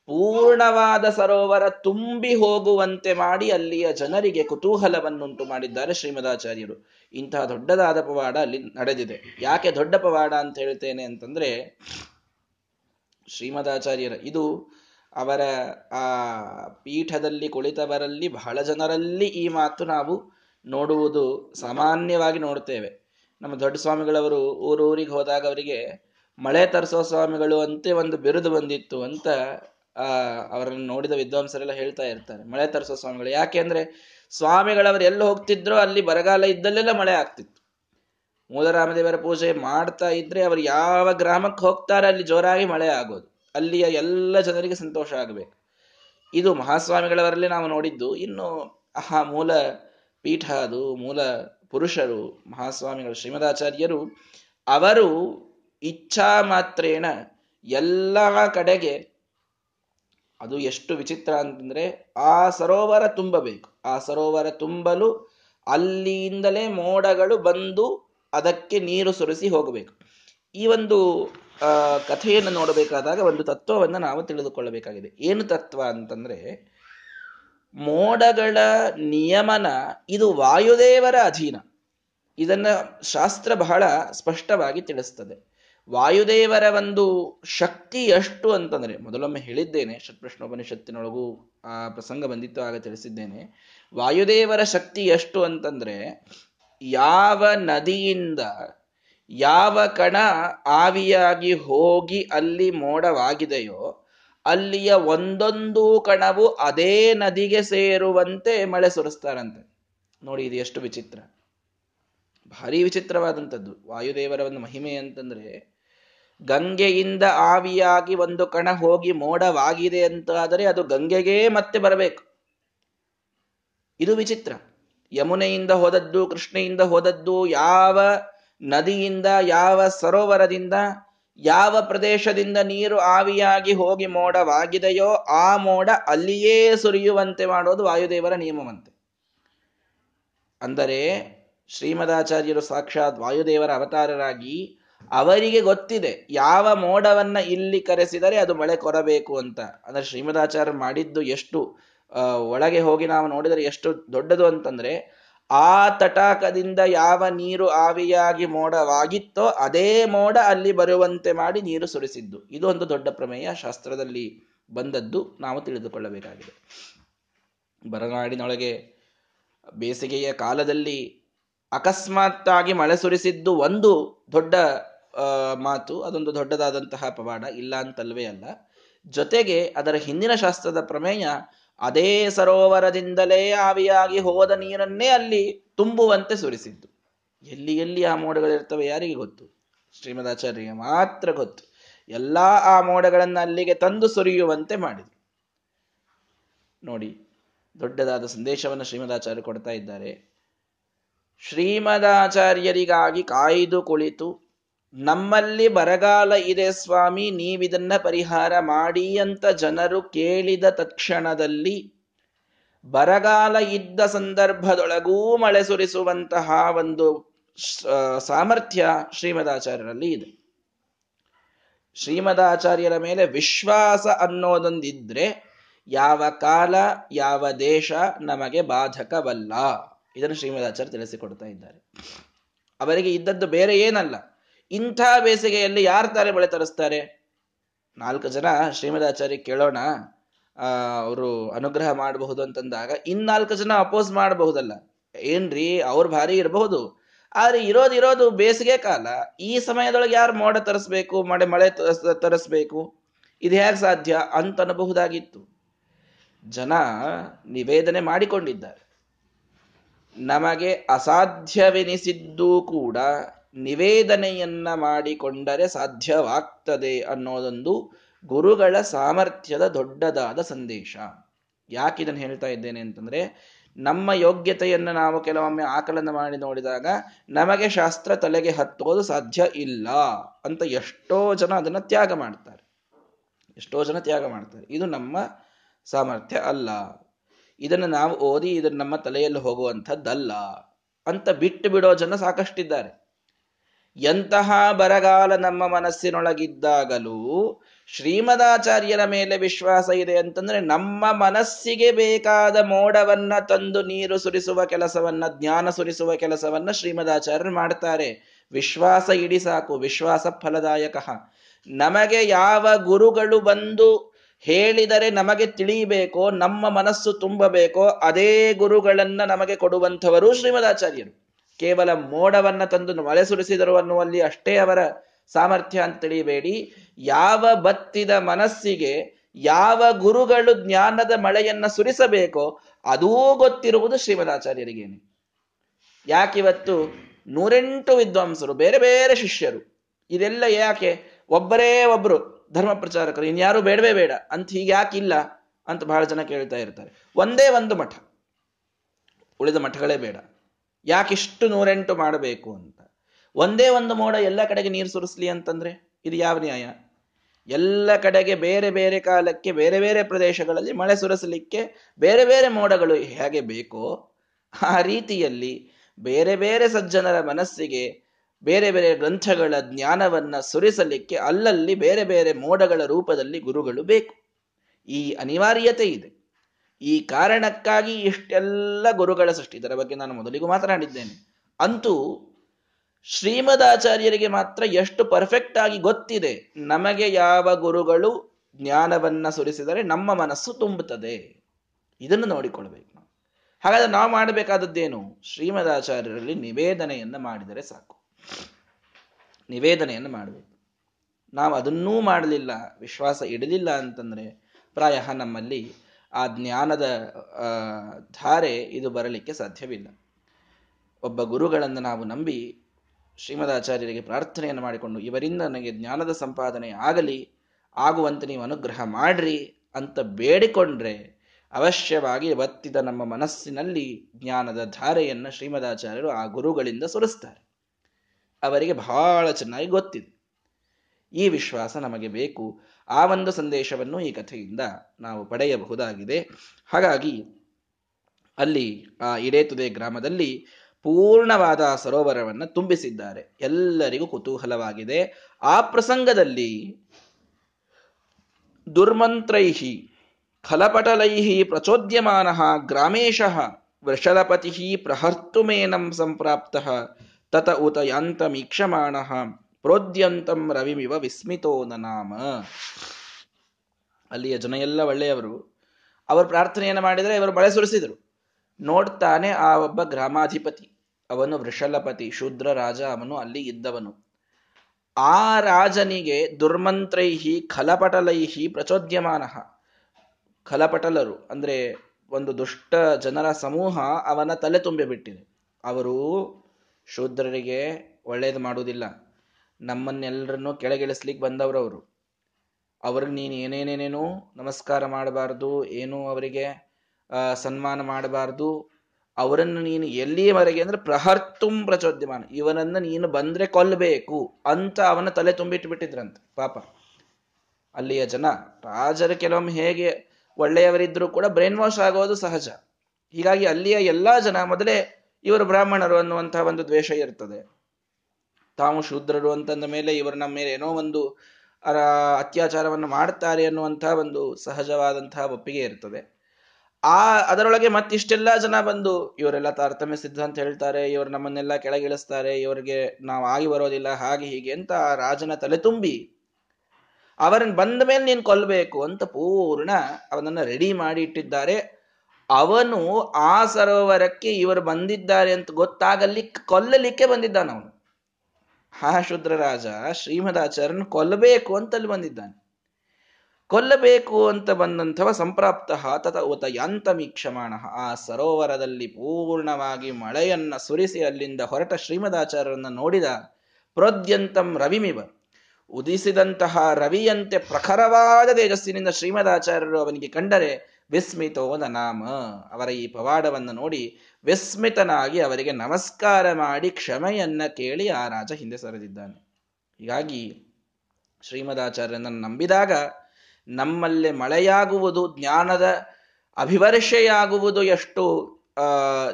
ಪೂರ್ಣವಾದ ಸರೋವರ ತುಂಬಿ ಹೋಗುವಂತೆ ಮಾಡಿ ಅಲ್ಲಿಯ ಜನರಿಗೆ ಕುತೂಹಲವನ್ನುಂಟು ಮಾಡಿದ್ದಾರೆ ಶ್ರೀಮದಾಚಾರ್ಯರು. ಇಂತಹ ದೊಡ್ಡದಾದ ಪವಾಡ ಅಲ್ಲಿ ನಡೆದಿದೆ. ಯಾಕೆ ದೊಡ್ಡ ಪವಾಡ ಅಂತ ಹೇಳ್ತೇನೆ ಅಂತಂದ್ರೆ, ಶ್ರೀಮದಾಚಾರ್ಯರ, ಇದು ಅವರ, ಆ, ಪೀಠದಲ್ಲಿ ಕುಳಿತವರಲ್ಲಿ ಬಹಳ ಜನರಲ್ಲಿ ಈ ಮಾತು ನಾವು ನೋಡುವುದು ಸಾಮಾನ್ಯವಾಗಿ ನೋಡ್ತೇವೆ. ನಮ್ಮ ದೊಡ್ಡ ಸ್ವಾಮಿಗಳವರು ಊರೂರಿಗೆ ಹೋದಾಗ ಅವರಿಗೆ, ಮಳೆ ತರಿಸೋ ಸ್ವಾಮಿಗಳು ಅಂತೆ ಒಂದು ಬಿರುದು ಬಂದಿತ್ತು ಅಂತ ಆ, ಅವರನ್ನು ನೋಡಿದ ವಿದ್ವಾಂಸರೆಲ್ಲ ಹೇಳ್ತಾ ಇರ್ತಾರೆ, ಮಳೆ ತರಿಸೋ ಸ್ವಾಮಿಗಳು. ಯಾಕೆ ಅಂದ್ರೆ ಸ್ವಾಮಿಗಳವರು ಎಲ್ಲಿ ಹೋಗ್ತಿದ್ರೋ ಅಲ್ಲಿ ಬರಗಾಲ ಇದ್ದಲ್ಲೆಲ್ಲ ಮಳೆ ಆಗ್ತಿತ್ತು. ಮೂಲರಾಮದೇವರ ಪೂಜೆ ಮಾಡ್ತಾ ಇದ್ರೆ ಅವರು ಯಾವ ಗ್ರಾಮಕ್ಕೆ ಹೋಗ್ತಾರೆ ಅಲ್ಲಿ ಜೋರಾಗಿ ಮಳೆ ಆಗೋದು. ಅಲ್ಲಿಯ ಎಲ್ಲ ಜನರಿಗೆ ಸಂತೋಷ ಆಗಬೇಕು. ಇದು ಮಹಾಸ್ವಾಮಿಗಳವರಲ್ಲಿ ನಾವು ನೋಡಿದ್ದು. ಇನ್ನು ಆ ಮೂಲ ಪೀಠ ಅದು, ಮೂಲ ಪುರುಷರು, ಮಹಾಸ್ವಾಮಿಗಳು, ಶ್ರೀಮದಾಚಾರ್ಯರು, ಅವರು ಇಚ್ಛಾ ಮಾತ್ರೇನ ಎಲ್ಲ ಕಡೆಗೆ ಅದು ಎಷ್ಟು ವಿಚಿತ್ರ ಅಂತಂದ್ರೆ ಆ ಸರೋವರ ತುಂಬಬೇಕು. ಆ ಸರೋವರ ತುಂಬಲು ಅಲ್ಲಿಂದಲೇ ಮೋಡಗಳು ಬಂದು ಅದಕ್ಕೆ ನೀರು ಸುರಿಸಿ ಹೋಗಬೇಕು. ಈ ಒಂದು ಕಥೆಯನ್ನು ನೋಡಬೇಕಾದಾಗ ಒಂದು ತತ್ವವನ್ನು ನಾವು ತಿಳಿದುಕೊಳ್ಳಬೇಕಾಗಿದೆ. ಏನು ತತ್ವ ಅಂತಂದ್ರೆ ಮೋಡಗಳ ನಿಯಮನ ಇದು ವಾಯುದೇವರ ಅಧೀನ. ಇದನ್ನ ಶಾಸ್ತ್ರ ಬಹಳ ಸ್ಪಷ್ಟವಾಗಿ ತಿಳಿಸ್ತದೆ. ವಾಯುದೇವರ ಒಂದು ಶಕ್ತಿ ಎಷ್ಟು ಅಂತಂದ್ರೆ, ಮೊದಲೊಮ್ಮೆ ಹೇಳಿದ್ದೇನೆ ಷಟ್ಪ್ರಶ್ನೋಪನಿಷತ್ತಿನೊಳಗೂ ಆ ಪ್ರಸಂಗ ಬಂದಿತ್ತು, ಆಗ ತಿಳಿಸಿದ್ದೇನೆ. ವಾಯುದೇವರ ಶಕ್ತಿ ಎಷ್ಟು ಅಂತಂದ್ರೆ, ಯಾವ ನದಿಯಿಂದ ಯಾವ ಕಣ ಆವಿಯಾಗಿ ಹೋಗಿ ಅಲ್ಲಿ ಮೋಡವಾಗಿದೆಯೋ, ಅಲ್ಲಿಯ ಒಂದೊಂದು ಕಣವು ಅದೇ ನದಿಗೆ ಸೇರುವಂತೆ ಮಳೆ ಸುರಿಸ್ತಾರಂತೆ. ನೋಡಿ, ಇದು ಎಷ್ಟು ವಿಚಿತ್ರ. ಭಾರಿ ವಿಚಿತ್ರವಾದಂಥದ್ದು. ವಾಯುದೇವರ ಒಂದು ಮಹಿಮೆ ಅಂತಂದ್ರೆ ಗಂಗೆಯಿಂದ ಆವಿಯಾಗಿ ಒಂದು ಕಣ ಹೋಗಿ ಮೋಡವಾಗಿದೆ ಅಂತಾದರೆ ಅದು ಗಂಗೆಗೇ ಮತ್ತೆ ಬರಬೇಕು. ಇದು ವಿಚಿತ್ರ. ಯಮುನೆಯಿಂದ ಹೋದದ್ದು, ಕೃಷ್ಣೆಯಿಂದ ಹೋದದ್ದು, ಯಾವ ನದಿಯಿಂದ, ಯಾವ ಸರೋವರದಿಂದ, ಯಾವ ಪ್ರದೇಶದಿಂದ ನೀರು ಆವಿಯಾಗಿ ಹೋಗಿ ಮೋಡವಾಗಿದೆಯೋ ಆ ಮೋಡ ಅಲ್ಲಿಯೇ ಸುರಿಯುವಂತೆ ಮಾಡೋದು ವಾಯುದೇವರ ನಿಯಮವಂತೆ. ಅಂದರೆ ಶ್ರೀಮದಾಚಾರ್ಯರು ಸಾಕ್ಷಾತ್ ವಾಯುದೇವರ ಅವತಾರರಾಗಿ ಅವರಿಗೆ ಗೊತ್ತಿದೆ, ಯಾವ ಮೋಡವನ್ನ ಇಲ್ಲಿ ಕರೆಸಿದರೆ ಅದು ಮಳೆ ಕೊರಬೇಕು ಅಂತ. ಅಂದ್ರೆ ಶ್ರೀಮದಾಚಾರ್ಯ ಮಾಡಿದ್ದು ಎಷ್ಟು ಒಳಗೆ ಹೋಗಿ ನಾವು ನೋಡಿದರೆ ಎಷ್ಟು ದೊಡ್ಡದು ಅಂತಂದ್ರೆ, ಆ ತಟಾಕದಿಂದ ಯಾವ ನೀರು ಆವಿಯಾಗಿ ಮೋಡವಾಗಿತ್ತೋ ಅದೇ ಮೋಡ ಅಲ್ಲಿ ಬರುವಂತೆ ಮಾಡಿ ನೀರು ಸುರಿಸಿದ್ದು. ಇದು ಒಂದು ದೊಡ್ಡ ಪ್ರಮೇಯ ಶಾಸ್ತ್ರದಲ್ಲಿ ಬಂದದ್ದು. ನಾವು ತಿಳಿದುಕೊಳ್ಳಬೇಕಾಗಿದೆ. ಬರನಾಡಿನೊಳಗೆ ಬೇಸಿಗೆಯ ಕಾಲದಲ್ಲಿ ಅಕಸ್ಮಾತ್ತಾಗಿ ಮಳೆ ಸುರಿಸಿದ್ದು ಒಂದು ದೊಡ್ಡ ಮಾತು ಅದೊಂದು ದೊಡ್ಡದಾದಂತಹ ಪವಾಡ ಇಲ್ಲ ಅಂತಲ್ವೇ ಅಲ್ಲ. ಜೊತೆಗೆ ಅದರ ಹಿಂದಿನ ಶಾಸ್ತ್ರದ ಪ್ರಮೇಯ, ಅದೇ ಸರೋವರದಿಂದಲೇ ಆವಿಯಾಗಿ ಹೋದ ನೀರನ್ನೇ ಅಲ್ಲಿ ತುಂಬುವಂತೆ ಸುರಿಸಿದ್ದು. ಎಲ್ಲಿ ಎಲ್ಲಿ ಆ ಮೋಡಗಳಿರ್ತವೆ ಯಾರಿಗೆ ಗೊತ್ತು? ಶ್ರೀಮದಾಚಾರ್ಯರಿಗೆ ಮಾತ್ರ ಗೊತ್ತು. ಎಲ್ಲಾ ಆ ಮೋಡಗಳನ್ನು ಅಲ್ಲಿಗೆ ತಂದು ಸುರಿಯುವಂತೆ ಮಾಡಿದೆ ನೋಡಿ, ದೊಡ್ಡದಾದ ಸಂದೇಶವನ್ನು ಶ್ರೀಮದಾಚಾರ್ಯ ಕೊಡ್ತಾ ಇದ್ದಾರೆ. ಶ್ರೀಮದಾಚಾರ್ಯರಿಗಾಗಿ ಕಾಯ್ದು ಕುಳಿತು ನಮ್ಮಲ್ಲಿ ಬರಗಾಲ ಇದೆ ಸ್ವಾಮಿ, ನೀವಿದನ್ನ ಪರಿಹಾರ ಮಾಡಿ ಅಂತ ಜನರು ಕೇಳಿದ ತಕ್ಷಣದಲ್ಲಿ ಬರಗಾಲ ಇದ್ದ ಸಂದರ್ಭದೊಳಗೂ ಮಳೆ ಸುರಿಸುವಂತಹ ಒಂದು ಸಾಮರ್ಥ್ಯ ಶ್ರೀಮದಾಚಾರ್ಯರಲ್ಲಿ ಇದೆ. ಶ್ರೀಮದಾಚಾರ್ಯರ ಮೇಲೆ ವಿಶ್ವಾಸ ಅನ್ನೋದೊಂದಿದ್ರೆ ಯಾವ ಕಾಲ, ಯಾವ ದೇಶ ನಮಗೆ ಬಾಧಕವಲ್ಲ. ಇದನ್ನು ಶ್ರೀಮದಾಚಾರ್ಯ ತಿಳಿಸಿಕೊಡ್ತಾ ಇದ್ದಾರೆ. ಅವರಿಗೆ ಇದ್ದದ್ದು ಬೇರೆ ಏನಲ್ಲ. ಇಂಥ ಬೇಸಿಗೆಯಲ್ಲಿ ಯಾರು ತಾರೆ ಬಳೆ ತರಿಸ್ತಾರೆ? ನಾಲ್ಕು ಜನ ಶ್ರೀಮದಾಚಾರ್ಯ ಕೇಳೋಣ. ಅವರು ಅನುಗ್ರಹ ಮಾಡಬಹುದು ಅಂತಂದಾಗ ಇನ್ನಾಲ್ಕು ಜನ ಅಪೋಸ್ ಮಾಡಬಹುದಲ್ಲ. ಏನ್ರಿ? ಅವ್ರು ಭಾರಿ ಇರಬಹುದು. ಆದ್ರೆ ಇರೋದು ಇರೋದು ಬೇಸಿಗೆ ಕಾಲ. ಈ ಸಮಯದೊಳಗೆ ಯಾರು ಮೋಡ ತರಿಸ್ಬೇಕು, ಮಳೆ ಮಳೆ ತರಿಸ್ಬೇಕು? ಇದು ಹೇಗೆ ಸಾಧ್ಯ ಅಂತ ಅನ್ನಬಹುದಾಗಿತ್ತು ಜನ ನಿವೇದನೆ ಮಾಡಿಕೊಂಡಿದ್ದಾರೆ. ನಮಗೆ ಅಸಾಧ್ಯವೆನಿಸಿದ್ದೂ ಕೂಡ ನಿವೇದನೆಯನ್ನ ಮಾಡಿಕೊಂಡರೆ ಸಾಧ್ಯವಾಗ್ತದೆ ಅನ್ನೋದೊಂದು ಗುರುಗಳ ಸಾಮರ್ಥ್ಯದ ದೊಡ್ಡದಾದ ಸಂದೇಶ. ಯಾಕೆ ಇದನ್ನು ಹೇಳ್ತಾ ಇದ್ದೇನೆ ಅಂತಂದ್ರೆ, ನಮ್ಮ ಯೋಗ್ಯತೆಯನ್ನು ನಾವು ಕೆಲವೊಮ್ಮೆ ಆಕಲನ ಮಾಡಿ ನೋಡಿದಾಗ, ನಮಗೆ ಶಾಸ್ತ್ರ ತಲೆಗೆ ಹತ್ತೋದು ಸಾಧ್ಯ ಇಲ್ಲ ಅಂತ ಎಷ್ಟೋ ಜನ ಅದನ್ನ ತ್ಯಾಗ ಮಾಡ್ತಾರೆ. ಎಷ್ಟೋ ಜನ ತ್ಯಾಗ ಮಾಡ್ತಾರೆ. ಇದು ನಮ್ಮ ಸಾಮರ್ಥ್ಯ ಅಲ್ಲ. ಇದನ್ನು ನಾವು ಓದಿ ಇದನ್ನು ನಮ್ಮ ತಲೆಯಲ್ಲಿ ಹೋಗುವಂಥದ್ದಲ್ಲ ಅಂತ ಬಿಟ್ಟು ಬಿಡೋ ಜನ ಸಾಕಷ್ಟಿದ್ದಾರೆ. ಎಂತಹ ಬರಗಾಲ ನಮ್ಮ ಮನಸ್ಸಿನೊಳಗಿದ್ದಾಗಲೂ ಶ್ರೀಮದಾಚಾರ್ಯರ ಮೇಲೆ ವಿಶ್ವಾಸ ಇದೆ ಅಂತಂದ್ರೆ ನಮ್ಮ ಮನಸ್ಸಿಗೆ ಬೇಕಾದ ಮೋಡವನ್ನ ತಂದು ನೀರು ಸುರಿಸುವ ಕೆಲಸವನ್ನ, ಜ್ಞಾನ ಸುರಿಸುವ ಕೆಲಸವನ್ನ ಶ್ರೀಮದಾಚಾರ್ಯರು ಮಾಡ್ತಾರೆ. ವಿಶ್ವಾಸ ಇಡಿ ಸಾಕು, ವಿಶ್ವಾಸ ಫಲದಾಯಕ. ನಮಗೆ ಯಾವ ಗುರುಗಳು ಬಂದು ಹೇಳಿದರೆ ನಮಗೆ ತಿಳಿಯಬೇಕೋ, ನಮ್ಮ ಮನಸ್ಸು ತುಂಬಬೇಕೋ, ಅದೇ ಗುರುಗಳನ್ನ ನಮಗೆ ಕೊಡುವಂಥವರು ಶ್ರೀಮದಾಚಾರ್ಯರು. ಕೇವಲ ಮೋಡವನ್ನ ತಂದು ಮಳೆ ಸುರಿಸಿದರು ಅನ್ನುವಲ್ಲಿ ಅಷ್ಟೇ ಅವರ ಸಾಮರ್ಥ್ಯ ಅಂತ ತಿಳಿಯಬೇಡಿ ಯಾವ ಬತ್ತಿದ ಮನಸ್ಸಿಗೆ ಯಾವ ಗುರುಗಳು ಜ್ಞಾನದ ಮಳೆಯನ್ನ ಸುರಿಸಬೇಕೋ ಅದೂ ಗೊತ್ತಿರುವುದು ಶ್ರೀಮದಾಚಾರ್ಯರಿಗೇನೆ. ಯಾಕಿವತ್ತು ನೂರೆಂಟು ವಿದ್ವಾಂಸರು, ಬೇರೆ ಬೇರೆ ಶಿಷ್ಯರು, ಇದೆಲ್ಲ ಯಾಕೆ ಒಬ್ಬರೇ ಒಬ್ರು ಧರ್ಮ ಪ್ರಚಾರಕರು, ಇನ್ಯಾರು ಬೇಡವೇ ಬೇಡ, ಅಂತ ಹೀಗೆ ಯಾಕಿಲ್ಲ ಅಂತ ಬಹಳ ಜನ ಕೇಳ್ತಾ ಇರ್ತಾರೆ. ಒಂದೇ ಒಂದು ಮಠ. ಉಳಿದ ಮಠಗಳೇ ಬೇಡ. ಯಾಕಿಷ್ಟು ನೂರೆಂಟು ಮಾಡಬೇಕು ಅಂತ? ಒಂದೇ ಒಂದು ಮೋಡ ಎಲ್ಲ ಕಡೆಗೆ ನೀರು ಸುರಿಸ್ಲಿ ಅಂತಂದ್ರೆ ಇದು ಯಾವ ನ್ಯಾಯ? ಎಲ್ಲ ಕಡೆಗೆ ಬೇರೆ ಬೇರೆ ಕಾಲಕ್ಕೆ ಬೇರೆ ಬೇರೆ ಪ್ರದೇಶಗಳಲ್ಲಿ ಮಳೆ ಸುರಿಸಲಿಕ್ಕೆ ಬೇರೆ ಬೇರೆ ಮೋಡಗಳು ಹೇಗೆ ಬೇಕೋ ಆ ರೀತಿಯಲ್ಲಿ ಬೇರೆ ಬೇರೆ ಸಜ್ಜನರ ಮನಸ್ಸಿಗೆ ಬೇರೆ ಬೇರೆ ಗ್ರಂಥಗಳ ಜ್ಞಾನವನ್ನ ಸುರಿಸಲಿಕ್ಕೆ ಅಲ್ಲಲ್ಲಿ ಬೇರೆ ಬೇರೆ ಮೋಡಗಳ ರೂಪದಲ್ಲಿ ಗುರುಗಳು ಬೇಕು. ಈ ಅನಿವಾರ್ಯತೆ ಇದೆ. ಈ ಕಾರಣಕ್ಕಾಗಿ ಇಷ್ಟೆಲ್ಲ ಗುರುಗಳ ಸೃಷ್ಟಿ. ಇದರ ಬಗ್ಗೆ ನಾನು ಮೊದಲಿಗೂ ಮಾತನಾಡಿದ್ದೇನೆ. ಅಂತೂ ಶ್ರೀಮದಾಚಾರ್ಯರಿಗೆ ಮಾತ್ರ ಎಷ್ಟು ಪರ್ಫೆಕ್ಟ್ ಆಗಿ ಗೊತ್ತಿದೆ. ನಮಗೆ ಯಾವ ಗುರುಗಳು ಜ್ಞಾನವನ್ನ ಸುರಿಸಿದರೆ ನಮ್ಮ ಮನಸ್ಸು ತುಂಬುತ್ತದೆ. ಇದನ್ನು ನೋಡಿಕೊಳ್ಬೇಕು ನಾವು. ಹಾಗಾದ್ರೆ ನಾವು ಮಾಡಬೇಕಾದದ್ದೇನು? ಶ್ರೀಮದಾಚಾರ್ಯರಲ್ಲಿ ನಿವೇದನೆಯನ್ನು ಮಾಡಿದರೆ ಸಾಕು. ನಿವೇದನೆಯನ್ನು ಮಾಡಬೇಕು. ನಾವು ಅದನ್ನೂ ಮಾಡಲಿಲ್ಲ, ವಿಶ್ವಾಸ ಇಡಲಿಲ್ಲ ಅಂತಂದ್ರೆ ಪ್ರಾಯ ನಮ್ಮಲ್ಲಿ ಆ ಜ್ಞಾನದ ಧಾರೆ ಇದು ಬರಲಿಕ್ಕೆ ಸಾಧ್ಯವಿಲ್ಲ. ಒಬ್ಬ ಗುರುಗಳನ್ನು ನಾವು ನಂಬಿ ಶ್ರೀಮದಾಚಾರ್ಯರಿಗೆ ಪ್ರಾರ್ಥನೆಯನ್ನು ಮಾಡಿಕೊಂಡು, ಇವರಿಂದ ನನಗೆ ಜ್ಞಾನದ ಸಂಪಾದನೆ ಆಗಲಿ, ಆಗುವಂತೆ ನೀವು ಅನುಗ್ರಹ ಮಾಡ್ರಿ ಅಂತ ಬೇಡಿಕೊಂಡ್ರೆ ಅವಶ್ಯವಾಗಿ ಒತ್ತಿದ ನಮ್ಮ ಮನಸ್ಸಿನಲ್ಲಿ ಜ್ಞಾನದ ಧಾರೆಯನ್ನು ಶ್ರೀಮದಾಚಾರ್ಯರು ಆ ಗುರುಗಳಿಂದ ಸುರಿಸ್ತಾರೆ. ಅವರಿಗೆ ಬಹಳ ಚೆನ್ನಾಗಿ ಗೊತ್ತಿದೆ. ಈ ವಿಶ್ವಾಸ ನಮಗೆ ಬೇಕು. ಆ ಒಂದು ಸಂದೇಶವನ್ನು ಈ ಕಥೆಯಿಂದ ನಾವು ಪಡೆಯಬಹುದಾಗಿದೆ. ಹಾಗಾಗಿ ಅಲ್ಲಿ ಆ ಇಡೇತುದೆ ಗ್ರಾಮದಲ್ಲಿ ಪೂರ್ಣವಾದ ಸರೋವರವನ್ನು ತುಂಬಿಸಿದ್ದಾರೆ. ಎಲ್ಲರಿಗೂ ಕುತೂಹಲವಾಗಿದೆ. ಆ ಪ್ರಸಂಗದಲ್ಲಿ ದುರ್ಮಂತ್ರೈಹಿ ಖಲಪಟಲೈಹಿ ಪ್ರಚೋದ್ಯಮಾನ ಗ್ರಾಮೇಶ ವೃಷಲಪತಿ ಪ್ರಹರ್ತುಮೇನಂ ಸಂಪ್ರಾಪ್ತ ತತ ಉತ ಯಾಂತಮೀಕ್ಷಮಾಣ ಪ್ರೋದ್ಯಂತಂ ರವಿಮಿವ ವಿಸ್ಮಿತೋ ನಾಮ ಅಲ್ಲಿಯ ಜನ ಎಲ್ಲ ಒಳ್ಳೆಯವರು, ಅವರು ಪ್ರಾರ್ಥನೆಯನ್ನು ಮಾಡಿದರೆ ಇವರು ಮಳೆ ಸುರಿಸಿದರು. ನೋಡ್ತಾನೆ ಆ ಒಬ್ಬ ಗ್ರಾಮಾಧಿಪತಿ, ಅವನು ವೃಷಲಪತಿ, ಶೂದ್ರ ರಾಜ, ಅವನು ಅಲ್ಲಿ ಇದ್ದವನು. ಆ ರಾಜನಿಗೆ ದುರ್ಮಂತ್ರೈಹಿ ಖಲಪಟಲೈಹಿ ಪ್ರಚೋದ್ಯಮಾನ. ಖಲಪಟಲರು ಅಂದರೆ ಒಂದು ದುಷ್ಟ ಜನರ ಸಮೂಹ ಅವನ ತಲೆ ತುಂಬಿಬಿಟ್ಟಿದೆ ಅವರು ಶೂದ್ರರಿಗೆ ಒಳ್ಳೇದು ಮಾಡುವುದಿಲ್ಲ. ನಮ್ಮನ್ನೆಲ್ಲರನ್ನು ಕೆಳಗಿಳಿಸ್ಲಿಕ್ಕೆ ಅವರು. ಅವ್ರಿಗೆ ನೀನು ಏನೇನೇನೇನೋ ನಮಸ್ಕಾರ ಮಾಡಬಾರ್ದು, ಏನು ಅವರಿಗೆ ಸನ್ಮಾನ ಮಾಡಬಾರ್ದು. ಅವರನ್ನು ನೀನು ಎಲ್ಲಿಯವರೆಗೆ ಅಂದ್ರೆ ಪ್ರಹರ್ತುಂ ಪ್ರಚೋದ್ಯಮಾನ. ಇವನನ್ನ ನೀನು ಬಂದ್ರೆ ಕೊಲ್ಲಬೇಕು ಅಂತ ಅವನ ತಲೆ ತುಂಬಿಟ್ಟುಬಿಟ್ಟಿದ್ರಂತೆ ಪಾಪ. ಅಲ್ಲಿಯ ಜನ, ರಾಜರು ಕೆಲವೊಮ್ಮೆ ಹೇಗೆ ಒಳ್ಳೆಯವರಿದ್ರೂ ಕೂಡ ಬ್ರೈನ್ ವಾಶ್ ಆಗೋದು ಸಹಜ. ಹೀಗಾಗಿ ಅಲ್ಲಿಯ ಎಲ್ಲಾ ಜನ ಮೊದಲೇ ಇವರು ಬ್ರಾಹ್ಮಣರು ಅನ್ನುವಂತಹ ಒಂದು ದ್ವೇಷ ಇರ್ತದೆ. ತಾವು ಶೂದ್ರರು ಅಂತಂದ ಮೇಲೆ ಇವರು ನಮ್ಮ ಮೇಲೆ ಏನೋ ಒಂದು ಅತ್ಯಾಚಾರವನ್ನು ಮಾಡ್ತಾರೆ ಅನ್ನುವಂತಹ ಒಂದು ಸಹಜವಾದಂತಹ ಒಪ್ಪಿಗೆ ಇರ್ತದೆ. ಆ, ಅದರೊಳಗೆ ಮತ್ತಿಷ್ಟೆಲ್ಲ ಜನ ಬಂದು, ಇವರೆಲ್ಲ ತಾರತಮ್ಯ ಸಿದ್ಧಾಂತ ಹೇಳ್ತಾರೆ, ಇವರು ನಮ್ಮನ್ನೆಲ್ಲ ಕೆಳಗಿಳಿಸ್ತಾರೆ, ಇವರಿಗೆ ನಾವು ಆಗಿ ಬರೋದಿಲ್ಲ, ಹಾಗೆ ಹೀಗೆ ಅಂತ ಆ ರಾಜನ ತಲೆ ತುಂಬಿ ಅವರನ್ನು ಬಂದ ಮೇಲೆ ನೀನು ಕೊಲ್ಲಬೇಕು ಅಂತ ಪೂರ್ಣ ಅವನನ್ನ ರೆಡಿ ಮಾಡಿ ಇಟ್ಟಿದ್ದಾರೆ. ಅವನು ಆ ಸರೋವರಕ್ಕೆ ಇವರು ಬಂದಿದ್ದಾರೆ ಅಂತ ಗೊತ್ತಾಗಲಿಕ್ಕೆ ಕೊಲ್ಲಲಿಕ್ಕೆ ಬಂದಿದ್ದಾನ ಅವನು ಹಾ ಶುದ್ರ ರಾಜ ಶ್ರೀಮದಾಚಾರ್ಯನ ಕೊಲ್ಲಬೇಕು ಅಂತಲ್ಲಿ ಬಂದಿದ್ದಾನೆ. ಕೊಲ್ಲಬೇಕು ಅಂತ ಬಂದಂಥವ ಸಂಪ್ರಾಪ್ತ ತತ ಉತ ಯಾಂತಮೀಕ್ಷಮಾಣ. ಆ ಸರೋವರದಲ್ಲಿ ಪೂರ್ಣವಾಗಿ ಮಳೆಯನ್ನ ಸುರಿಸಿ ಅಲ್ಲಿಂದ ಹೊರಟ ಶ್ರೀಮದಾಚಾರ್ಯರನ್ನ ನೋಡಿದ ಪ್ರೋದ್ಯಂತಂ ರವಿಮಿವ. ಉದಿಸಿದಂತಹ ರವಿಯಂತೆ ಪ್ರಖರವಾದ ತೇಜಸ್ಸಿನಿಂದ ಶ್ರೀಮದಾಚಾರ್ಯರು ಅವನಿಗೆ ಕಂಡರೆ ವಿಸ್ಮಿತೋ ನಾಮ ಅವರ ಈ ಪವಾಡವನ್ನು ನೋಡಿ ವಿಸ್ಮಿತನಾಗಿ ಅವರಿಗೆ ನಮಸ್ಕಾರ ಮಾಡಿ ಕ್ಷಮೆಯನ್ನ ಕೇಳಿ ಆ ರಾಜ ಹಿಂದೆ ಸರಿದಿದ್ದಾನೆ. ಹೀಗಾಗಿ ಶ್ರೀಮದಾಚಾರ್ಯನನ್ನು ನಂಬಿದಾಗ ನಮ್ಮಲ್ಲಿ ಮಳೆಯಾಗುವುದು, ಜ್ಞಾನದ ಅಭಿವರ್ಷೆಯಾಗುವುದು ಎಷ್ಟು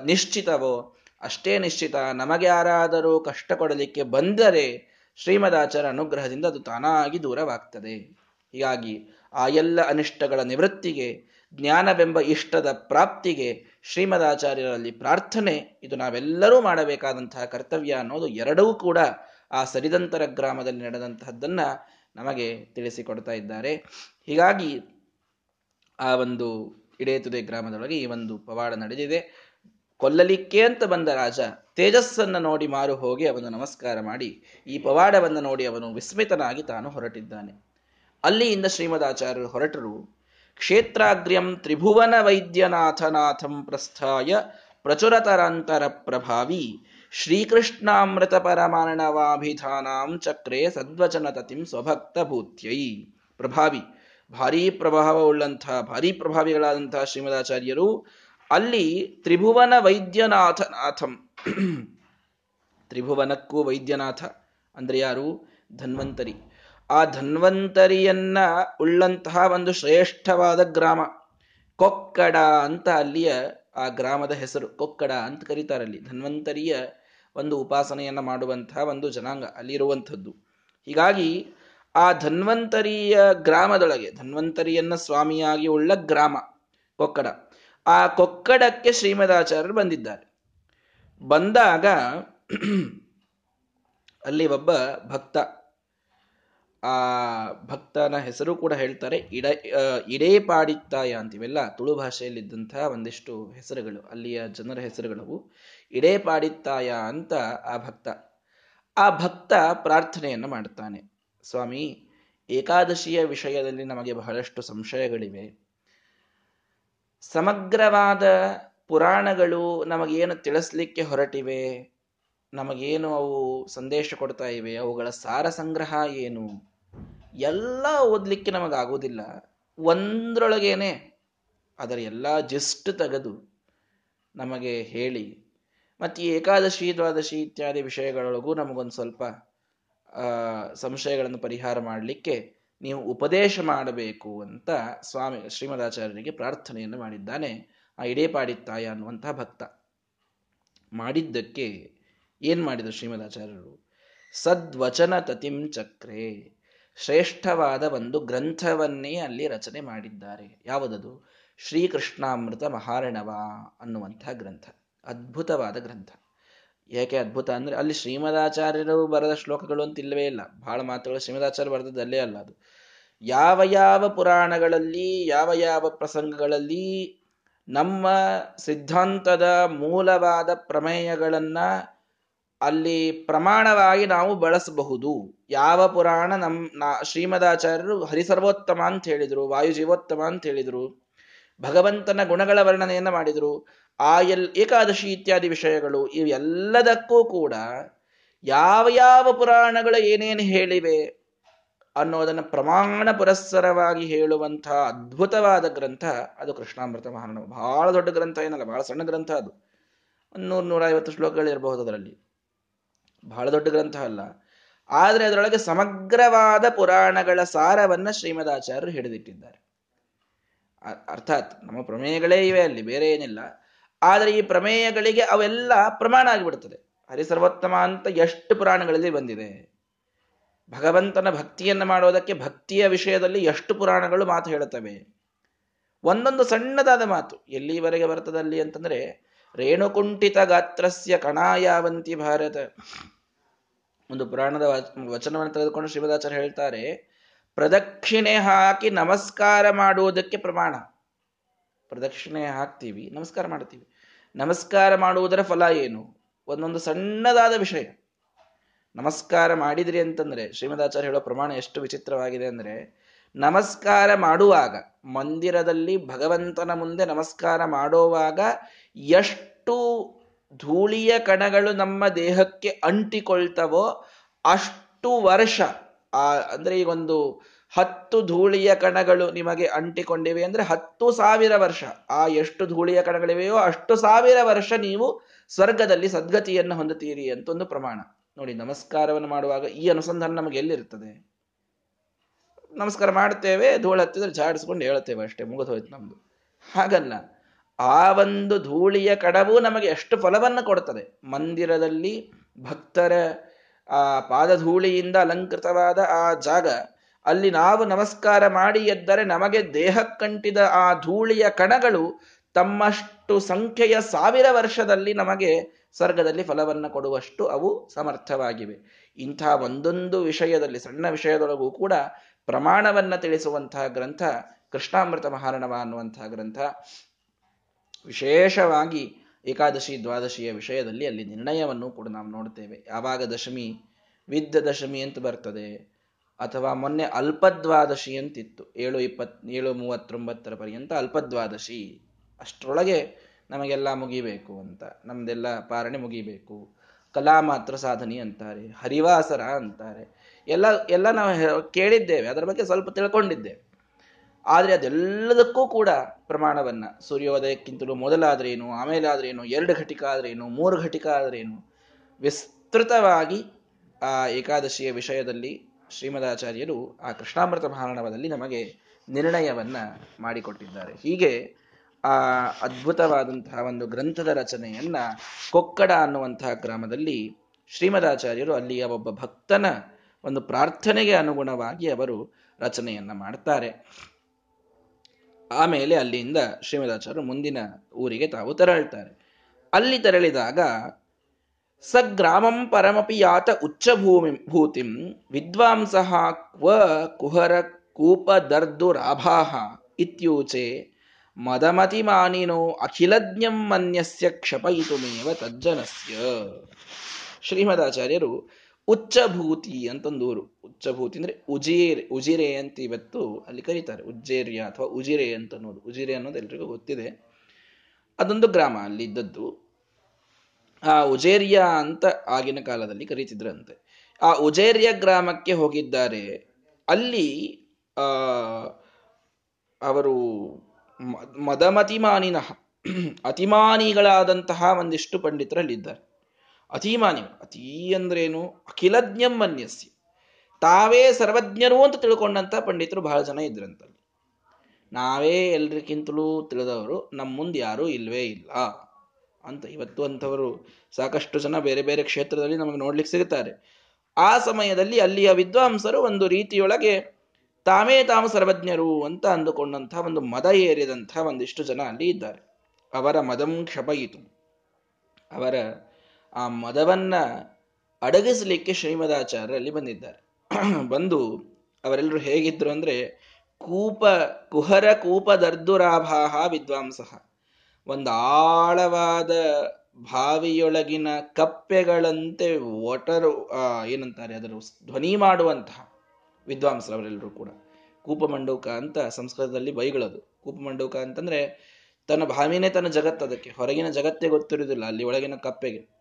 ನಿಶ್ಚಿತವೋ ಅಷ್ಟೇ ನಿಶ್ಚಿತ. ನಮಗೆ ಯಾರಾದರೂ ಕಷ್ಟ ಕೊಡಲಿಕ್ಕೆ ಬಂದರೆ ಶ್ರೀಮದಾಚಾರ್ಯ ಅನುಗ್ರಹದಿಂದ ಅದು ತಾನಾಗಿ ದೂರವಾಗ್ತದೆ. ಹೀಗಾಗಿ ಆ ಎಲ್ಲ ಅನಿಷ್ಟಗಳ ನಿವೃತ್ತಿಗೆ ಜ್ಞಾನವೆಂಬ ಇಷ್ಟದ ಪ್ರಾಪ್ತಿಗೆ ಶ್ರೀಮದಾಚಾರ್ಯರಲ್ಲಿ ಪ್ರಾರ್ಥನೆ, ಇದು ನಾವೆಲ್ಲರೂ ಮಾಡಬೇಕಾದಂತಹ ಕರ್ತವ್ಯ ಅನ್ನೋದು ಎರಡೂ ಕೂಡ ಆ ಸರಿದಂತರ ಗ್ರಾಮದಲ್ಲಿ ನಡೆದಂತಹದ್ದನ್ನ ನಮಗೆ ತಿಳಿಸಿಕೊಡ್ತಾ ಇದ್ದಾರೆ. ಹೀಗಾಗಿ ಆ ಒಂದು ಇಡೇತುದೆ ಗ್ರಾಮದೊಳಗೆ ಈ ಒಂದು ಪವಾಡ ನಡೆದಿದೆ. ಕೊಲ್ಲಲಿಕ್ಕೆ ಅಂತ ಬಂದ ರಾಜ ತೇಜಸ್ಸನ್ನು ನೋಡಿ ಮಾರು ಹೋಗಿ ಅವನು ನಮಸ್ಕಾರ ಮಾಡಿ ಈ ಪವಾಡವನ್ನು ನೋಡಿ ಅವನು ವಿಸ್ಮಿತನಾಗಿ ತಾನು ಹೊರಟಿದ್ದಾನೆ. ಅಲ್ಲಿಯಿಂದ ಶ್ರೀಮದಾಚಾರ್ಯರು ಹೊರಟರು. ಕ್ಷೇತ್ರಾಗ್ರ್ಯಂ ತ್ರಿಭುವನ ವೈದ್ಯನಾಥನಾಥಂ ಪ್ರಸ್ಥಾಯ ಪ್ರಚುರತರಂತರ ಪ್ರಭಾವಿ ಶ್ರೀಕೃಷ್ಣಾಮೃತ ಪರಮಾಣವಾಭಿಧಾನಾಂ ಚಕ್ರೆ ಸದ್ವಚನತತಿಂ ಸ್ವಭಕ್ತ ಭೂತ್ಯೈ ಪ್ರಭಾವಿ. ಭಾರೀ ಪ್ರಭಾವವುಳ್ಳಂತಹ ಭಾರೀ ಪ್ರಭಾವಿಗಳಾದಂತಹ ಶ್ರೀಮದಾಚಾರ್ಯರು ಅಲ್ಲಿ ತ್ರಿಭುವನ ವೈದ್ಯನಾಥನಾಥಂ ತ್ರಿಭುವನಕ್ಕೂ ವೈದ್ಯನಾಥ ಅಂದ್ರೆ ಯಾರು? ಧನ್ವಂತರಿ. ಆ ಧನ್ವಂತರಿಯನ್ನ ಉಳ್ಳಂತಹ ಒಂದು ಶ್ರೇಷ್ಠವಾದ ಗ್ರಾಮ. ಕೊಕ್ಕಡ ಅಂತ ಅಲ್ಲಿಯ ಆ ಗ್ರಾಮದ ಹೆಸರು. ಕೊಕ್ಕಡ ಅಂತ ಕರೀತಾರೆ ಅಲ್ಲಿ. ಧನ್ವಂತರಿಯ ಒಂದು ಉಪಾಸನೆಯನ್ನ ಮಾಡುವಂತಹ ಒಂದು ಜನಾಂಗ ಅಲ್ಲಿರುವಂಥದ್ದು. ಹೀಗಾಗಿ ಆ ಧನ್ವಂತರಿಯ ಗ್ರಾಮದೊಳಗೆ, ಧನ್ವಂತರಿಯನ್ನ ಸ್ವಾಮಿಯಾಗಿ ಉಳ್ಳ ಗ್ರಾಮ ಕೊಕ್ಕಡ. ಆ ಕೊಕ್ಕಡಕ್ಕೆ ಶ್ರೀಮದಾಚಾರ್ಯರು ಬಂದಿದ್ದಾರೆ. ಬಂದಾಗ ಅಲ್ಲಿ ಒಬ್ಬ ಭಕ್ತ ಆ ಭಕ್ತನ ಹೆಸರು ಕೂಡ ಹೇಳ್ತಾರೆ, ಇಡ ಇಡೇ ಪಾಡಿತ್ತಾಯ ಅಂತೀವಲ್ಲ, ತುಳು ಭಾಷೆಯಲ್ಲಿದ್ದಂತಹ ಒಂದಿಷ್ಟು ಹೆಸರುಗಳು, ಅಲ್ಲಿಯ ಜನರ ಹೆಸರುಗಳು ಇಡೇ ಪಾಡಿತ್ತಾಯ ಅಂತ ಆ ಭಕ್ತ ಆ ಭಕ್ತ ಪ್ರಾರ್ಥನೆಯನ್ನು ಮಾಡ್ತಾನೆ ಸ್ವಾಮಿ, ಏಕಾದಶಿಯ ವಿಷಯದಲ್ಲಿ ನಮಗೆ ಬಹಳಷ್ಟು ಸಂಶಯಗಳಿವೆ. ಸಮಗ್ರವಾದ ಪುರಾಣಗಳು ನಮಗೇನು ತಿಳಿಸ್ಲಿಕ್ಕೆ ಹೊರಟಿವೆ? ನಮಗೇನು ಅವು ಸಂದೇಶ ಕೊಡ್ತಾ ಇವೆ? ಅವುಗಳ ಸಾರ ಸಂಗ್ರಹ ಏನು? ಎಲ್ಲ ಓದಲಿಕ್ಕೆ ನಮಗಾಗೋದಿಲ್ಲ ಒಂದರೊಳಗೇನೆ ಅದರ ಎಲ್ಲ ಜಸ್ಟ್ ತೆಗೆದು ನಮಗೆ ಹೇಳಿ, ಮತ್ತು ಏಕಾದಶಿ, ದ್ವಾದಶಿ ಇತ್ಯಾದಿ ವಿಷಯಗಳೊಳಗೂ ನಮಗೊಂದು ಸ್ವಲ್ಪ ಸಂಶಯಗಳನ್ನು ಪರಿಹಾರ ಮಾಡಲಿಕ್ಕೆ ನೀವು ಉಪದೇಶ ಮಾಡಬೇಕು ಅಂತ ಸ್ವಾಮಿ, ಶ್ರೀಮದಾಚಾರ್ಯರಿಗೆ ಪ್ರಾರ್ಥನೆಯನ್ನು ಮಾಡಿದ್ದಾನೆ. ಆ ಇಡೇಪಾಡಿತ್ತಾಯ ಅನ್ನುವಂತಹ ಭಕ್ತ. ಮಾಡಿದ್ದಕ್ಕೆ ಏನು ಮಾಡಿದರು ಶ್ರೀಮದಾಚಾರ್ಯರು? ಸದ್ವಚನ ತತಿಂ ಚಕ್ರೆ. ಶ್ರೇಷ್ಠವಾದ ಒಂದು ಗ್ರಂಥವನ್ನೇ ಅಲ್ಲಿ ರಚನೆ ಮಾಡಿದ್ದಾರೆ. ಯಾವುದದು? ಶ್ರೀಕೃಷ್ಣಾಮೃತ ಮಹಾರಣವ ಅನ್ನುವಂಥ ಗ್ರಂಥ. ಅದ್ಭುತವಾದ ಗ್ರಂಥ. ಏಕೆ ಅದ್ಭುತ ಅಂದರೆ ಅಲ್ಲಿ ಶ್ರೀಮದಾಚಾರ್ಯರು ಬರೆದ ಶ್ಲೋಕಗಳು ಅಂತ ಇಲ್ಲವೇ ಇಲ್ಲ. ಬಹಳ ಮಾತುಗಳು ಶ್ರೀಮದಾಚಾರ್ಯ ಬರೆದದ್ದಲ್ಲೇ ಅಲ್ಲ ಅದು. ಯಾವ ಯಾವ ಪುರಾಣಗಳಲ್ಲಿ, ಯಾವ ಯಾವ ಪ್ರಸಂಗಗಳಲ್ಲಿ ನಮ್ಮ ಸಿದ್ಧಾಂತದ ಮೂಲವಾದ ಪ್ರಮೇಯಗಳನ್ನ ಅಲ್ಲಿ ಪ್ರಮಾಣವಾಗಿ ನಾವು ಬಳಸಬಹುದು. ಯಾವ ಪುರಾಣ ನಮ್, ನಾ, ಶ್ರೀಮದಾಚಾರ್ಯರು ಹರಿಸರ್ವೋತ್ತಮ ಅಂತ ಹೇಳಿದರು ವಾಯು ಜೀವೋತ್ತಮ ಅಂತ ಹೇಳಿದರು, ಭಗವಂತನ ಗುಣಗಳ ವರ್ಣನೆಯನ್ನು ಮಾಡಿದ್ರು, ಆ ಎಲ್, ಏಕಾದಶಿ ಇತ್ಯಾದಿ ವಿಷಯಗಳು ಇವೆಲ್ಲದಕ್ಕೂ ಕೂಡ ಯಾವ ಯಾವ ಪುರಾಣಗಳು ಏನೇನು ಹೇಳಿವೆ ಅನ್ನೋದನ್ನು ಪ್ರಮಾಣ ಪುರಸ್ಸರವಾಗಿ ಹೇಳುವಂತಹ ಅದ್ಭುತವಾದ ಗ್ರಂಥ, ಅದು ಕೃಷ್ಣಾಮೃತ ಮಹಾರಣ, ಬಹಳ ದೊಡ್ಡ ಗ್ರಂಥ ಏನಲ್ಲ, ಬಹಳ ಸಣ್ಣ ಗ್ರಂಥ ಅದು. ಒಂದು ನೂರು ನೂರ ಐವತ್ತು ಶ್ಲೋಕಗಳು ಇರಬಹುದು ಅದರಲ್ಲಿ. ಬಹಳ ದೊಡ್ಡ ಗ್ರಂಥ ಅಲ್ಲ. ಆದರೆ ಅದರೊಳಗೆ ಸಮಗ್ರವಾದ ಪುರಾಣಗಳ ಸಾರವನ್ನ ಶ್ರೀಮದಾಚಾರ್ಯರು ಹಿಡಿದಿಟ್ಟಿದ್ದಾರೆ. ಅರ್ಥಾತ್ ನಮ್ಮ ಪ್ರಮೇಯಗಳೇ ಇವೆ ಅಲ್ಲಿ, ಬೇರೆ ಏನಿಲ್ಲ. ಆದರೆ ಈ ಪ್ರಮೇಯಗಳಿಗೆ ಅವೆಲ್ಲ ಪ್ರಮಾಣ ಆಗಿಬಿಡ್ತದೆ. ಹರಿಸರ್ವೋತ್ತಮ ಅಂತ ಎಷ್ಟು ಪುರಾಣಗಳಲ್ಲಿ ಬಂದಿದೆ. ಭಗವಂತನ ಭಕ್ತಿಯನ್ನು ಮಾಡೋದಕ್ಕೆ ಭಕ್ತಿಯ ವಿಷಯದಲ್ಲಿ ಎಷ್ಟು ಪುರಾಣಗಳು ಮಾತು ಹೇಳುತ್ತವೆ. ಒಂದೊಂದು ಸಣ್ಣದಾದ ಮಾತು, ಎಲ್ಲಿವರೆಗೆ ಬರ್ತದಲ್ಲಿ ಅಂತಂದ್ರೆ ರೇಣುಕುಂಠಿತ ಗಾತ್ರಸ್ಯ ಕಣಾಯಾವಂತಿ ಭಾರತ. ಒಂದು ಪುರಾಣದ ವಚನವನ್ನು ತೆಗೆದುಕೊಂಡು ಶ್ರೀಮದಾಚಾರ್ಯ ಹೇಳ್ತಾರೆ, ಪ್ರದಕ್ಷಿಣೆ ಹಾಕಿ ನಮಸ್ಕಾರ ಮಾಡುವುದಕ್ಕೆ ಪ್ರಮಾಣ. ಪ್ರದಕ್ಷಿಣೆ ಹಾಕ್ತೀವಿ, ನಮಸ್ಕಾರ ಮಾಡ್ತೀವಿ. ನಮಸ್ಕಾರ ಮಾಡುವುದರ ಫಲ ಏನು? ಒಂದೊಂದು ಸಣ್ಣದಾದ ವಿಷಯ. ನಮಸ್ಕಾರ ಮಾಡಿದ್ರಿ ಅಂತಂದ್ರೆ, ಶ್ರೀಮದಾಚಾರ್ಯ ಹೇಳೋ ಪ್ರಮಾಣ ಎಷ್ಟು ವಿಚಿತ್ರವಾಗಿದೆ ಅಂದ್ರೆ ನಮಸ್ಕಾರ ಮಾಡುವಾಗ, ಮಂದಿರದಲ್ಲಿ ಭಗವಂತನ ಮುಂದೆ ನಮಸ್ಕಾರ ಮಾಡುವಾಗ ಎಷ್ಟು ಧೂಳಿಯ ಕಣಗಳು ನಮ್ಮ ದೇಹಕ್ಕೆ ಅಂಟಿಕೊಳ್ತವೋ ಅಷ್ಟು ವರ್ಷ, ಆ, ಅಂದ್ರೆ ಈ ಒಂದು ಹತ್ತು ಧೂಳಿಯ ಕಣಗಳು ನಿಮಗೆ ಅಂಟಿಕೊಂಡಿವೆ ಅಂದ್ರೆ ಹತ್ತು ಸಾವಿರ ವರ್ಷ. ಆ ಎಷ್ಟು ಧೂಳಿಯ ಕಣಗಳಿವೆಯೋ ಅಷ್ಟು ಸಾವಿರ ವರ್ಷ ನೀವು ಸ್ವರ್ಗದಲ್ಲಿ ಸದ್ಗತಿಯನ್ನು ಹೊಂದುತ್ತೀರಿ ಅಂತ ಒಂದು ಪ್ರಮಾಣ. ನೋಡಿ, ನಮಸ್ಕಾರವನ್ನು ಮಾಡುವಾಗ ಈ ಅನುಸಂಧಾನ ನಮಗೆ ಎಲ್ಲಿರ್ತದೆ ನಮಸ್ಕಾರ ಮಾಡ್ತೇವೆ, ಧೂಳು ಹತ್ತಿದ್ರೆ ಝಾಡಿಸ್ಕೊಂಡು ಹೇಳ್ತೇವೆ ಅಷ್ಟೇ, ಮುಗಿದು ಹೋಯ್ತು ನಮ್ದು. ಹಾಗಲ್ಲ. ಆ ಒಂದು ಧೂಳಿಯ ಕಡವು ನಮಗೆ ಎಷ್ಟು ಫಲವನ್ನು ಕೊಡ್ತದೆ? ಮಂದಿರದಲ್ಲಿ ಭಕ್ತರ, ಆ ಪಾದಧೂಳಿಯಿಂದ ಅಲಂಕೃತವಾದ ಆ ಜಾಗ, ಅಲ್ಲಿ ನಾವು ನಮಸ್ಕಾರ ಮಾಡಿ ಎದ್ದರೆ ನಮಗೆ ದೇಹಕ್ಕಂಟಿದ ಆ ಧೂಳಿಯ ಕಣಗಳು ತಮ್ಮಷ್ಟು ಸಂಖ್ಯೆಯ ಸಾವಿರ ವರ್ಷದಲ್ಲಿ ನಮಗೆ ಸ್ವರ್ಗದಲ್ಲಿ ಫಲವನ್ನು ಕೊಡುವಷ್ಟು ಅವು ಸಮರ್ಥವಾಗಿವೆ. ಇಂಥ ಒಂದೊಂದು ವಿಷಯದಲ್ಲಿ, ಸಣ್ಣ ವಿಷಯದೊಳಗೂ ಕೂಡ ಪ್ರಮಾಣವನ್ನು ತಿಳಿಸುವಂತಹ ಗ್ರಂಥ, ಕೃಷ್ಣಾಮೃತ ಮಹಾರಣವ ಅನ್ನುವಂತಹ ಗ್ರಂಥ. ವಿಶೇಷವಾಗಿ ಏಕಾದಶಿ, ದ್ವಾದಶಿಯ ವಿಷಯದಲ್ಲಿ ಅಲ್ಲಿ ನಿರ್ಣಯವನ್ನು ಕೂಡ ನಾವು ನೋಡ್ತೇವೆ. ಯಾವಾಗ ದಶಮಿ ವಿದ್ಯ ದಶಮಿ ಅಂತ ಬರ್ತದೆ, ಅಥವಾ ಮೊನ್ನೆ ಅಲ್ಪದ್ವಾದಶಿ ಅಂತಿತ್ತು. ಏಳು ಇಪ್ಪತ್, ಏಳು ಮೂವತ್ತೊಂಬತ್ತರ ಪರ್ಯಂತ ಅಲ್ಪದ್ವಾದಶಿ. ಅಷ್ಟರೊಳಗೆ ನಮಗೆಲ್ಲ ಮುಗಿಬೇಕು ಅಂತ, ನಮ್ದೆಲ್ಲ ಪಾರಣೆ ಮುಗಿಬೇಕು. ಕಲಾ ಮಾತ್ರ ಸಾಧನೆ ಅಂತಾರೆ, ಹರಿವಾಸರ ಅಂತಾರೆ. ಎಲ್ಲ ಎಲ್ಲ ನಾವು ಕೇಳಿದ್ದೇವೆ. ಅದರ ಬಗ್ಗೆ ಸ್ವಲ್ಪ ತಿಳ್ಕೊಂಡಿದ್ದೇವೆ. ಆದರೆ ಅದೆಲ್ಲದಕ್ಕೂ ಕೂಡ ಪ್ರಮಾಣವನ್ನು ಸೂರ್ಯೋದಯಕ್ಕಿಂತಲೂ ಮೊದಲಾದ್ರೇನು, ಆಮೇಲಾದ್ರೇನು, ಎರಡು ಘಟಿಕ ಆದ್ರೇನು, ಮೂರು ಘಟಿಕ ಆದ್ರೇನು ವಿಸ್ತೃತವಾಗಿ ಆ ಏಕಾದಶಿಯ ವಿಷಯದಲ್ಲಿ ಶ್ರೀಮದಾಚಾರ್ಯರು ಆ ಕೃಷ್ಣಾಮೃತ ಮಹಾರಣವದಲ್ಲಿ ನಮಗೆ ನಿರ್ಣಯವನ್ನ ಮಾಡಿಕೊಟ್ಟಿದ್ದಾರೆ. ಹೀಗೆ ಆ ಅದ್ಭುತವಾದಂತಹ ಒಂದು ಗ್ರಂಥದ ರಚನೆಯನ್ನ ಕೊಕ್ಕಡ ಅನ್ನುವಂತಹ ಗ್ರಾಮದಲ್ಲಿ ಶ್ರೀಮದಾಚಾರ್ಯರು ಅಲ್ಲಿಯ ಒಬ್ಬ ಭಕ್ತನ ಒಂದು ಪ್ರಾರ್ಥನೆಗೆ ಅನುಗುಣವಾಗಿ ಅವರು ರಚನೆಯನ್ನ ಮಾಡ್ತಾರೆ. ಆಮೇಲೆ ಅಲ್ಲಿಂದ ಶ್ರೀಮದಾಚಾರ್ಯರು ಮುಂದಿನ ಊರಿಗೆ ತಾವು ತೆರಳ್ತಾರೆ. ಅಲ್ಲಿ ತೆರಳಿದಾಗ ಸ ಗ್ರಾಮಂ ಪರಮಪಿ ಯಾತ ಉಚ್ಚಭೂಮಿ ಭೂತಿಂ ವಿದ್ವಾಂಸ ಕ್ವ ಕುಹರ ಕೂಪ ದರ್ದು ರಾಭಾಹ ಇತ್ಯೂಚೆ ಮದಮತಿಮಾನಿನೋ ಅಖಿಲಜ್ಞಂ ಮನ್ಯಸ್ಯ ಕ್ಷಪಯಿತುಮೇವ ತಜ್ಜನಸ್ಯ. ಶ್ರೀಮದಾಚಾರ್ಯರು ಉಚ್ಚಭೂತಿ ಅಂತಂದೂರು. ಉಚ್ಚಭೂತಿ ಅಂದ್ರೆ ಉಜೇರೆ, ಉಜಿರೆ ಅಂತ ಇವತ್ತು ಅಲ್ಲಿ ಕರೀತಾರೆ. ಉಜ್ಜೇರ್ಯ ಅಥವಾ ಉಜಿರೆ ಅಂತ ಅನ್ನೋದು ಉಜಿರೆ ಅನ್ನೋದು ಎಲ್ರಿಗೂ ಗೊತ್ತಿದೆ. ಅದೊಂದು ಗ್ರಾಮ ಅಲ್ಲಿ ಇದ್ದದ್ದು. ಆ ಉಜೇರಿಯ ಅಂತ ಆಗಿನ ಕಾಲದಲ್ಲಿ ಕರೀತಿದ್ರಂತೆ. ಆ ಉಜೇರಿಯ ಗ್ರಾಮಕ್ಕೆ ಹೋಗಿದ್ದಾರೆ. ಅಲ್ಲಿ ಅವರು ಮದಮತಿಮಾನಿನಃ ಅತಿಮಾನಿಗಳಾದಂತಹ ಒಂದಿಷ್ಟು ಪಂಡಿತರಲ್ಲಿದ್ದಾರೆ. ಅತಿಮಾನಿ, ಅತೀ ಅಂದ್ರೇನು ಅಖಿಲಜ್ಞಂ ಮನ್ಯಸ್ಯ ತಾವೇ ಸರ್ವಜ್ಞರು ಅಂತ ತಿಳ್ಕೊಂಡಂತ ಪಂಡಿತರು ಬಹಳ ಜನ ಇದ್ರಂತಲ್ಲಿ. ನಾವೇ ಎಲ್ರಿಗಿಂತಲೂ ತಿಳಿದವರು ನಮ್ಮ ಮುಂದೆ ಯಾರೂ ಇಲ್ವೇ ಇಲ್ಲ ಅಂತ ಇವತ್ತು ಅಂಥವರು ಸಾಕಷ್ಟು ಜನ ಬೇರೆ ಬೇರೆ ಕ್ಷೇತ್ರದಲ್ಲಿ ನಮಗೆ ನೋಡ್ಲಿಕ್ಕೆ ಸಿಗುತ್ತಾರೆ. ಆ ಸಮಯದಲ್ಲಿ ಅಲ್ಲಿಯ ವಿದ್ವಾಂಸರು ಒಂದು ರೀತಿಯೊಳಗೆ ತಾವೇ ತಾವು ಸರ್ವಜ್ಞರು ಅಂತ ಅಂದುಕೊಂಡಂತಹ ಒಂದು ಮದ ಏರಿದಂಥ ಒಂದಿಷ್ಟು ಜನ ಅಲ್ಲಿ ಇದ್ದಾರೆ. ಅವರ ಮದಂ ಕ್ಷಪಯಿತು. ಅವರ ಆ ಮದವನ್ನ ಅಡಗಿಸಲಿಕ್ಕೆ ಶ್ರೀಮದಾಚಾರ್ಯರಲ್ಲಿ ಬಂದಿದ್ದಾರೆ. ಬಂದು ಅವರೆಲ್ಲರೂ ಹೇಗಿದ್ರು ಅಂದ್ರೆ, ಕೂಪ ಕುಹರ ಕೂಪದರ್ದುರಾಭಾಹ ವಿದ್ವಾಂಸ. ಒಂದು ಆಳವಾದ ಬಾವಿಯೊಳಗಿನ ಕಪ್ಪೆಗಳಂತೆ ಒಟರು ಏನಂತಾರೆ, ಅದರ ಧ್ವನಿ ಮಾಡುವಂತಹ ವಿದ್ವಾಂಸರು ಅವರೆಲ್ಲರೂ ಕೂಡ. ಕೂಪಮಂಡೂಕ ಅಂತ ಸಂಸ್ಕೃತದಲ್ಲಿ ಬೈಗಳದು. ಕೂಪಮಂಡೂಕ ಅಂತಂದ್ರೆ, ತನ್ನ ಭಾವಿನೇ ತನ್ನ ಜಗತ್ತು ಅದಕ್ಕೆ. ಹೊರಗಿನ ಜಗತ್ತೇ ಗೊತ್ತಿರುವುದಿಲ್ಲ, ಅಲ್ಲಿ ಒಳಗಿನ ಕಪ್ಪೆಗೆ.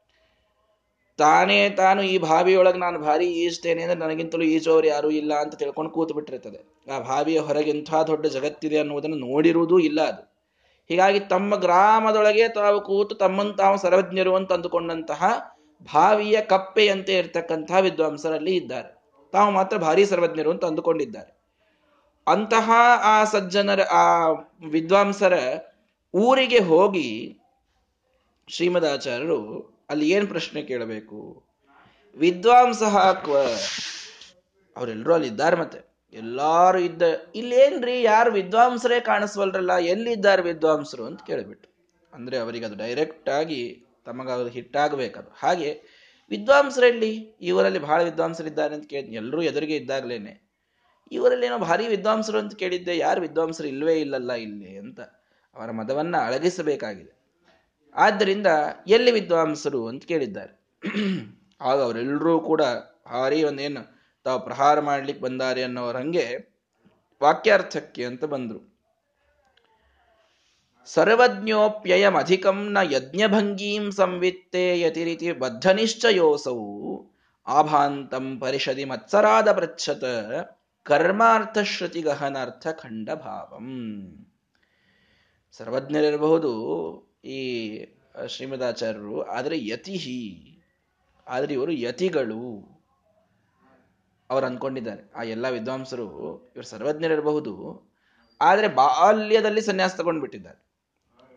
ತಾನೇ ತಾನು ಈ ಬಾವಿಯೊಳಗೆ ನಾನು ಭಾರಿ ಈಜ್ತೇನೆ ಅಂದ್ರೆ ನನಗಿಂತಲೂ ಈಜೋರು ಯಾರೂ ಇಲ್ಲ ಅಂತ ತಿಳ್ಕೊಂಡು ಕೂತು ಬಿಟ್ಟಿರ್ತದೆ ಆ ಬಾವಿಯ ಹೊರಗೆ ಇಂಥ ದೊಡ್ಡ ಜಗತ್ತಿದೆ ಅನ್ನುವುದನ್ನು ನೋಡಿರುವುದೂ ಇಲ್ಲ ಅದು. ಹೀಗಾಗಿ ತಮ್ಮ ಗ್ರಾಮದೊಳಗೆ ತಾವು ಕೂತು ತಮ್ಮನ್ನು ತಾವು ಸರ್ವಜ್ಞರು ಅಂತ ಅಂದುಕೊಂಡಂತಹ ಭಾವಿಯ ಕಪ್ಪೆಯಂತೆ ಇರತಕ್ಕಂತಹ ವಿದ್ವಾಂಸರಲ್ಲಿ ಇದ್ದಾರೆ. ತಾವು ಮಾತ್ರ ಭಾರಿ ಸರ್ವಜ್ಞರು ಅಂತ ಅಂದುಕೊಂಡಿದ್ದಾರೆ. ಅಂತಹ ಆ ಸಜ್ಜನರ, ಆ ವಿದ್ವಾಂಸರ ಊರಿಗೆ ಹೋಗಿ ಶ್ರೀಮದಾಚಾರ್ಯರು ಅಲ್ಲಿ ಏನು ಪ್ರಶ್ನೆ ಕೇಳಬೇಕು? ವಿದ್ವಾಂಸ ಹಾಕುವ. ಅವರೆಲ್ಲರೂ ಅಲ್ಲಿ ಇದ್ದಾರೆ ಮತ್ತೆ. ಎಲ್ಲಾರು ಇದ್ದ, ಇಲ್ಲೇನ್ರಿ, ಯಾರು ವಿದ್ವಾಂಸರೇ ಕಾಣಿಸ್ವಲ್ರಲ್ಲ, ಎಲ್ಲಿದ್ದಾರೆ ವಿದ್ವಾಂಸರು ಅಂತ ಕೇಳಿಬಿಟ್ಟು. ಅಂದ್ರೆ ಅವರಿಗೆ ಅದು ಡೈರೆಕ್ಟ್ ಆಗಿ ತಮಗದು ಹಿಟ್ಟಾಗಬೇಕದು ಹಾಗೆ ವಿದ್ವಾಂಸರಲ್ಲಿ, ಇವರಲ್ಲಿ ಬಹಳ ವಿದ್ವಾಂಸರಿದ್ದಾರೆ ಅಂತ ಕೇಳಿ ಎಲ್ಲರೂ ಎದುರಿಗೆ ಇದ್ದಾಗಲೇನೆ. ಇವರಲ್ಲಿ ಏನೋ ಭಾರಿ ವಿದ್ವಾಂಸರು ಅಂತ ಕೇಳಿದ್ದೆ, ಯಾರು ವಿದ್ವಾಂಸರು ಇಲ್ವೇ ಇಲ್ಲಲ್ಲ ಇಲ್ಲಿ ಅಂತ. ಅವರ ಮತವನ್ನು ಅಳಗಿಸಬೇಕಾಗಿದೆ. ಆದ್ದರಿಂದ ಎಲ್ಲಿ ವಿದ್ವಾಂಸರು ಅಂತ ಕೇಳಿದ್ದಾರೆ. ಆಗ ಅವರೆಲ್ಲರೂ ಕೂಡ ಭಾರಿ ಒಂದೇನು, ತಾವು ಪ್ರಹಾರ ಮಾಡ್ಲಿಕ್ಕೆ ಬಂದಾರೆ ಅನ್ನೋರ ಹಂಗೆ ವಾಕ್ಯಾರ್ಥಕ್ಕೆ ಅಂತ ಬಂದರು. ಸರ್ವಜ್ಞೋಪ್ಯಯಂ ಅಧಿಕಂ ನ ಯಜ್ಞಭಂಗೀಂ ಸಂವಿತ್ತೇ ಯತಿರಿತಿ ಬದ್ಧನಿಶ್ಚಯೋಸೌ ಆಭಾಂತಂ ಪರಿಷದಿ ಮತ್ಸರಾದ ಪೃಚ್ಛತ ಕರ್ಮಾರ್ಥ ಶ್ರುತಿ ಗಹನಾರ್ಥ ಖಂಡ ಸರ್ವಜ್ಞರಿರಬಹುದು ಈ ಶ್ರೀಮದಾಚಾರ್ಯರು, ಆದರೆ ಯತಿಹಿ, ಆದರೆ ಇವರು ಯತಿಗಳು ಅವರು ಅಂದ್ಕೊಂಡಿದ್ದಾರೆ. ಆ ಎಲ್ಲ ವಿದ್ವಾಂಸರು ಇವರು ಸರ್ವಜ್ಞರಿರಬಹುದು, ಆದರೆ ಬಾಲ್ಯದಲ್ಲಿ ಸನ್ಯಾಸ ತಗೊಂಡ್ಬಿಟ್ಟಿದ್ದಾರೆ.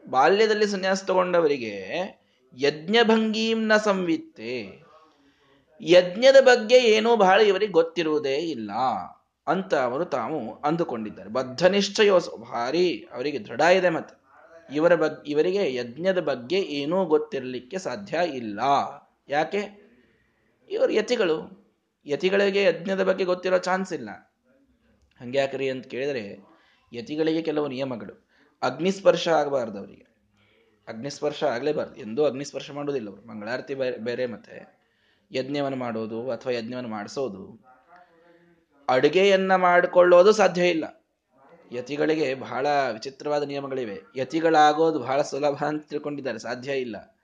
ಬಾಲ್ಯದಲ್ಲಿ ಸನ್ಯಾಸ ತಗೊಂಡವರಿಗೆ ಯಜ್ಞಭಂಗೀಂನ ಸಂವಿತ್ತೆ. ಯಜ್ಞದ ಬಗ್ಗೆ ಏನೂ ಬಹಳ ಇವರಿಗೆ ಗೊತ್ತಿರುವುದೇ ಇಲ್ಲ ಅಂತ ಅವರು ತಾವು ಅಂದುಕೊಂಡಿದ್ದಾರೆ. ಬದ್ಧನಿಷ್ಠೆಯೋ ಭಾರಿ ಅವರಿಗೆ ದೃಢ ಇದೆ ಮತ್ತೆ. ಇವರ ಬಗ್, ಇವರಿಗೆ ಯಜ್ಞದ ಬಗ್ಗೆ ಏನೂ ಗೊತ್ತಿರಲಿಕ್ಕೆ ಸಾಧ್ಯ ಇಲ್ಲ. ಯಾಕೆ? ಇವರು ಯತಿಗಳು. ಯತಿಗಳಿಗೆ ಯಜ್ಞದ ಬಗ್ಗೆ ಗೊತ್ತಿರೋ ಚಾನ್ಸ್ ಇಲ್ಲ. ಹಂಗ್ಯಾಕ್ರಿ ಅಂತ ಕೇಳಿದರೆ, ಯತಿಗಳಿಗೆ ಕೆಲವು ನಿಯಮಗಳು. ಅಗ್ನಿಸ್ಪರ್ಶ ಆಗಬಾರ್ದು ಅವರಿಗೆ. ಅಗ್ನಿಸ್ಪರ್ಶ ಆಗಲೇಬಾರ್ದು. ಎಂದೂ ಅಗ್ನಿಸ್ಪರ್ಶ ಮಾಡೋದಿಲ್ಲ ಅವರು. ಮಂಗಳಾರತಿ ಬೇರೆ ಮತ್ತೆ. ಯಜ್ಞವನ್ನು ಮಾಡೋದು ಅಥವಾ ಯಜ್ಞವನ್ನು ಮಾಡಿಸೋದು. ಅಡುಗೆಯನ್ನು ಮಾಡಿಕೊಳ್ಳೋದು ಸಾಧ್ಯ ಇಲ್ಲ. ಯತಿಗಳಿಗೆ ಬಹಳ ವಿಚಿತ್ರವಾದ ನಿಯಮಗಳಿವೆ. ಯತಿಗಳಾಗೋದು ಬಹಳ ಸುಲಭ ಅಂತ ತಿಳ್ಕೊಂಡಿದ್ದಾರೆ. ಸಾಧ್ಯ ಇಲ್ಲ.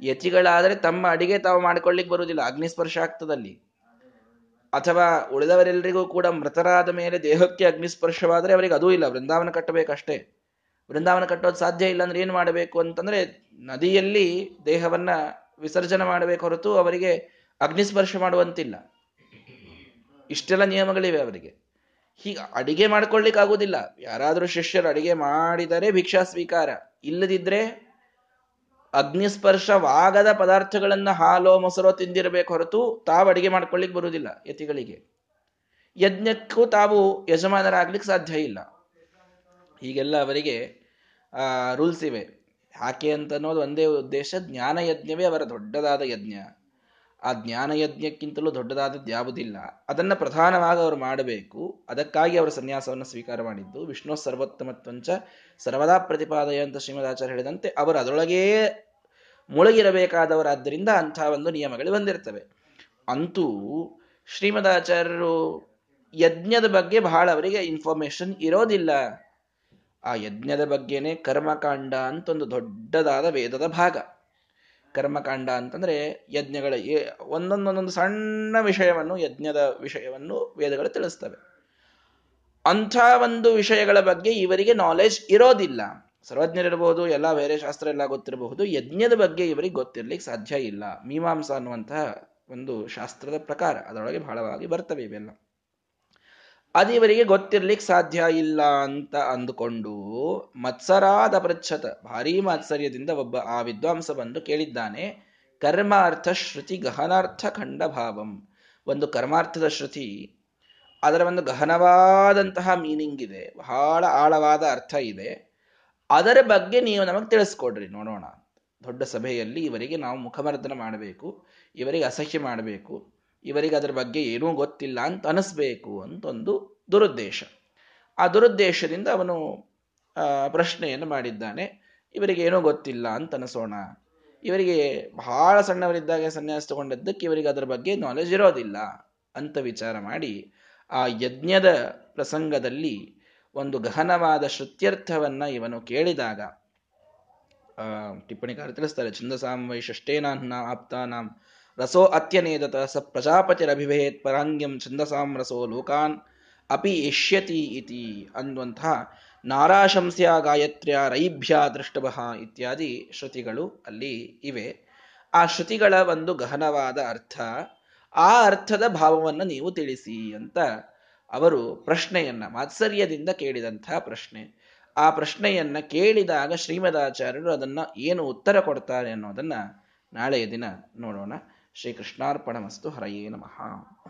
ಯತಿಗಳಾದರೆ ತಮ್ಮ ಅಡಿಗೆ ತಾವು ಮಾಡ್ಕೊಳ್ಳಿಕ್ ಬರುವುದಿಲ್ಲ. ಅಗ್ನಿಸ್ಪರ್ಶ ಆಗ್ತದಲ್ಲಿ. ಅಥವಾ ಉಳಿದವರೆಲ್ಲರಿಗೂ ಕೂಡ ಮೃತರಾದ ಮೇಲೆ ದೇಹಕ್ಕೆ ಅಗ್ನಿಸ್ಪರ್ಶವಾದರೆ ಅವರಿಗೆ ಅದೂ ಇಲ್ಲ. ವೃಂದಾವನ ಕಟ್ಟಬೇಕಷ್ಟೇ. ವೃಂದಾವನ ಕಟ್ಟೋದು ಸಾಧ್ಯ ಇಲ್ಲ ಅಂದ್ರೆ ಏನು ಮಾಡಬೇಕು ಅಂತಂದ್ರೆ ನದಿಯಲ್ಲಿ ದೇಹವನ್ನ ವಿಸರ್ಜನೆ ಮಾಡಬೇಕು ಹೊರತು ಅವರಿಗೆ ಅಗ್ನಿಸ್ಪರ್ಶ ಮಾಡುವಂತಿಲ್ಲ. ಇಷ್ಟೆಲ್ಲ ನಿಯಮಗಳಿವೆ ಅವರಿಗೆ. ಹೀಗೆ ಅಡಿಗೆ ಮಾಡ್ಕೊಳ್ಲಿಕ್ಕೆ ಆಗೋದಿಲ್ಲ ಯಾರಾದರೂ ಶಿಷ್ಯರು ಅಡಿಗೆ ಮಾಡಿದರೆ ಭಿಕ್ಷಾ ಸ್ವೀಕಾರ. ಇಲ್ಲದಿದ್ರೆ ಅಗ್ನಿಸ್ಪರ್ಶವಾಗದ ಪದಾರ್ಥಗಳನ್ನ ಹಾಲೋ, ಮೊಸರೋ ತಿಂದಿರಬೇಕು ಹೊರತು ತಾವು ಅಡಿಗೆ ಮಾಡ್ಕೊಳ್ಳಿಕ್ ಬರುವುದಿಲ್ಲ ಯತಿಗಳಿಗೆ. ಯಜ್ಞಕ್ಕೂ ತಾವು ಯಜಮಾನರಾಗ್ಲಿಕ್ಕೆ ಸಾಧ್ಯ ಇಲ್ಲ. ಹೀಗೆಲ್ಲ ಅವರಿಗೆ ರೂಲ್ಸ್ ಇವೆ. ಯಾಕೆ ಅಂತ ಅನ್ನೋದು ಒಂದೇ ಉದ್ದೇಶ, ಜ್ಞಾನ ಯಜ್ಞವೇ ಅವರ ದೊಡ್ಡದಾದ ಯಜ್ಞ. ಆ ಜ್ಞಾನಯಜ್ಞಕ್ಕಿಂತಲೂ ದೊಡ್ಡದಾದದ್ದು ಯಾವುದಿಲ್ಲ. ಅದನ್ನು ಪ್ರಧಾನವಾಗಿ ಅವರು ಮಾಡಬೇಕು. ಅದಕ್ಕಾಗಿ ಅವರು ಸನ್ಯಾಸವನ್ನು ಸ್ವೀಕಾರ ಮಾಡಿದ್ದು. ವಿಷ್ಣು ಸರ್ವೋತ್ತಮತ್ವಂಚ ಸರ್ವದಾ ಪ್ರತಿಪಾದಯ ಅಂತ ಶ್ರೀಮದಾಚಾರ್ಯ ಹೇಳಿದಂತೆ ಅವರು ಅದರೊಳಗೇ ಮುಳುಗಿರಬೇಕಾದವರಾದ್ದರಿಂದ ಅಂಥ ಒಂದು ನಿಯಮಗಳು ಬಂದಿರ್ತವೆ. ಅಂತೂ ಶ್ರೀಮದಾಚಾರ್ಯರು ಯಜ್ಞದ ಬಗ್ಗೆ ಬಹಳ ಅವರಿಗೆ ಇನ್ಫಾರ್ಮೇಶನ್ ಇರೋದಿಲ್ಲ. ಆ ಯಜ್ಞದ ಬಗ್ಗೆನೇ ಕರ್ಮಕಾಂಡ ಅಂತ ಒಂದು ದೊಡ್ಡದಾದ ವೇದದ ಭಾಗ. ಕರ್ಮಕಾಂಡ ಅಂತಂದ್ರೆ ಯಜ್ಞಗಳ ಒಂದೊಂದೊಂದೊಂದು ಸಣ್ಣ ವಿಷಯವನ್ನು, ಯಜ್ಞದ ವಿಷಯವನ್ನು ವೇದಗಳು ತಿಳಿಸ್ತವೆ. ಅಂಥ ಒಂದು ವಿಷಯಗಳ ಬಗ್ಗೆ ಇವರಿಗೆ ನಾಲೆಜ್ ಇರೋದಿಲ್ಲ. ಸರ್ವಜ್ಞರಿರಬಹುದು ಎಲ್ಲ ಬೇರೆ ಶಾಸ್ತ್ರ ಎಲ್ಲ ಗೊತ್ತಿರಬಹುದು, ಯಜ್ಞದ ಬಗ್ಗೆ ಇವರಿಗೆ ಗೊತ್ತಿರ್ಲಿಕ್ಕೆ ಸಾಧ್ಯ ಇಲ್ಲ. ಮೀಮಾಂಸ ಅನ್ನುವಂತಹ ಒಂದು ಶಾಸ್ತ್ರದ ಪ್ರಕಾರ, ಅದರೊಳಗೆ ಬಹಳವಾಗಿ ಬರ್ತವೆ ಇವೆಲ್ಲ. ಅದು ಇವರಿಗೆ ಗೊತ್ತಿರ್ಲಿಕ್ಕೆ ಸಾಧ್ಯ ಇಲ್ಲ ಅಂತ ಅಂದುಕೊಂಡು ಮತ್ಸರಾದ ಪೃಚ್ಛತ, ಭಾರೀ ಮಾತ್ಸರ್ಯದಿಂದ ಒಬ್ಬ ಆ ವಿದ್ವಾಂಸ ಬಂದು ಕೇಳಿದ್ದಾನೆ, ಕರ್ಮಾರ್ಥ ಶ್ರುತಿ ಗಹನಾರ್ಥ ಖಂಡ ಭಾವಂ ಒಂದು ಕರ್ಮಾರ್ಥದ ಶ್ರುತಿ, ಅದರ ಒಂದು ಗಹನವಾದಂತಹ ಮೀನಿಂಗ್ ಇದೆ, ಬಹಳ ಆಳವಾದ ಅರ್ಥ ಇದೆ. ಅದರ ಬಗ್ಗೆ ನೀವು ನಮಗೆ ತಿಳಿಸ್ಕೊಡ್ರಿ, ನೋಡೋಣ. ದೊಡ್ಡ ಸಭೆಯಲ್ಲಿ ಇವರಿಗೆ ನಾವು ಮುಖಮರ್ದನ ಮಾಡಬೇಕು, ಇವರಿಗೆ ಅಸಹ್ಯ ಮಾಡಬೇಕು. ಇವರಿಗೆ ಅದರ ಬಗ್ಗೆ ಏನೂ ಗೊತ್ತಿಲ್ಲ ಅಂತ ಅನಿಸ್ಬೇಕು ಅಂತ ಒಂದು ದುರುದ್ದೇಶ. ಆ ದುರುದ್ದೇಶದಿಂದ ಅವನು ಪ್ರಶ್ನೆಯನ್ನು ಮಾಡಿದ್ದಾನೆ. ಇವರಿಗೆ ಏನೂ ಗೊತ್ತಿಲ್ಲ ಅಂತ ಅನಿಸೋಣ. ಇವರಿಗೆ ಬಹಳ ಸಣ್ಣವರಿದ್ದಾಗ ಸನ್ಯಾಸ ತಗೊಂಡದ್ದಕ್ಕೆ ಇವರಿಗೆ ಅದರ ಬಗ್ಗೆ ನಾಲೆಜ್ ಇರೋದಿಲ್ಲ ಅಂತ ವಿಚಾರ ಮಾಡಿ ಆ ಯಜ್ಞದ ಪ್ರಸಂಗದಲ್ಲಿ ಒಂದು ಗಹನವಾದ ಶ್ರುತ್ಯರ್ಥವನ್ನು ಇವನು ಕೇಳಿದಾಗ ಟಿಪ್ಪಣಿಕಾರ ತಿಳಿಸ್ತಾರೆ ಛಂದಸಾಂ ವೈ ಷಷ್ಟೇನಾನ್ನ ಆಪ್ತಾನಾಂ ರಸೋ ಅತ್ಯನೇದತ ಸ ಪ್ರಜಾಪತಿರಭಿಭೇತ್ ಪರಾಂಗ್ಯಂ ಛಂದಸಾಂ ರಸೋ ಲೋಕಾನ್ ಅಪಿ ಇಷ್ಯತಿ ಇತಿ ಅನ್ನುವಂತಹ ನಾರಾಶಂಸ್ಯ ಗಾಯತ್ರ್ಯ ರೈಭ್ಯ ದೃಷ್ಟಭ ಇತ್ಯಾದಿ ಶ್ರುತಿಗಳು ಅಲ್ಲಿ ಇವೆ. ಆ ಶ್ರುತಿಗಳ ಒಂದು ಗಹನವಾದ ಅರ್ಥ, ಆ ಅರ್ಥದ ಭಾವವನ್ನು ನೀವು ತಿಳಿಸಿ ಅಂತ ಅವರು ಪ್ರಶ್ನೆಯನ್ನ, ಮಾತ್ಸರ್ಯದಿಂದ ಕೇಳಿದಂತಹ ಪ್ರಶ್ನೆ. ಆ ಪ್ರಶ್ನೆಯನ್ನ ಕೇಳಿದಾಗ ಶ್ರೀಮದಾಚಾರ್ಯರು ಅದನ್ನ ಏನು ಉತ್ತರ ಕೊಡ್ತಾರೆ ಅನ್ನೋದನ್ನ ನಾಳೆಯ ದಿನ ನೋಡೋಣ. ಶ್ರೀ ಕೃಷ್ಣಾರ್ಪಣ ಮಸ್ತು ಹರಯೇ ನಮಃ.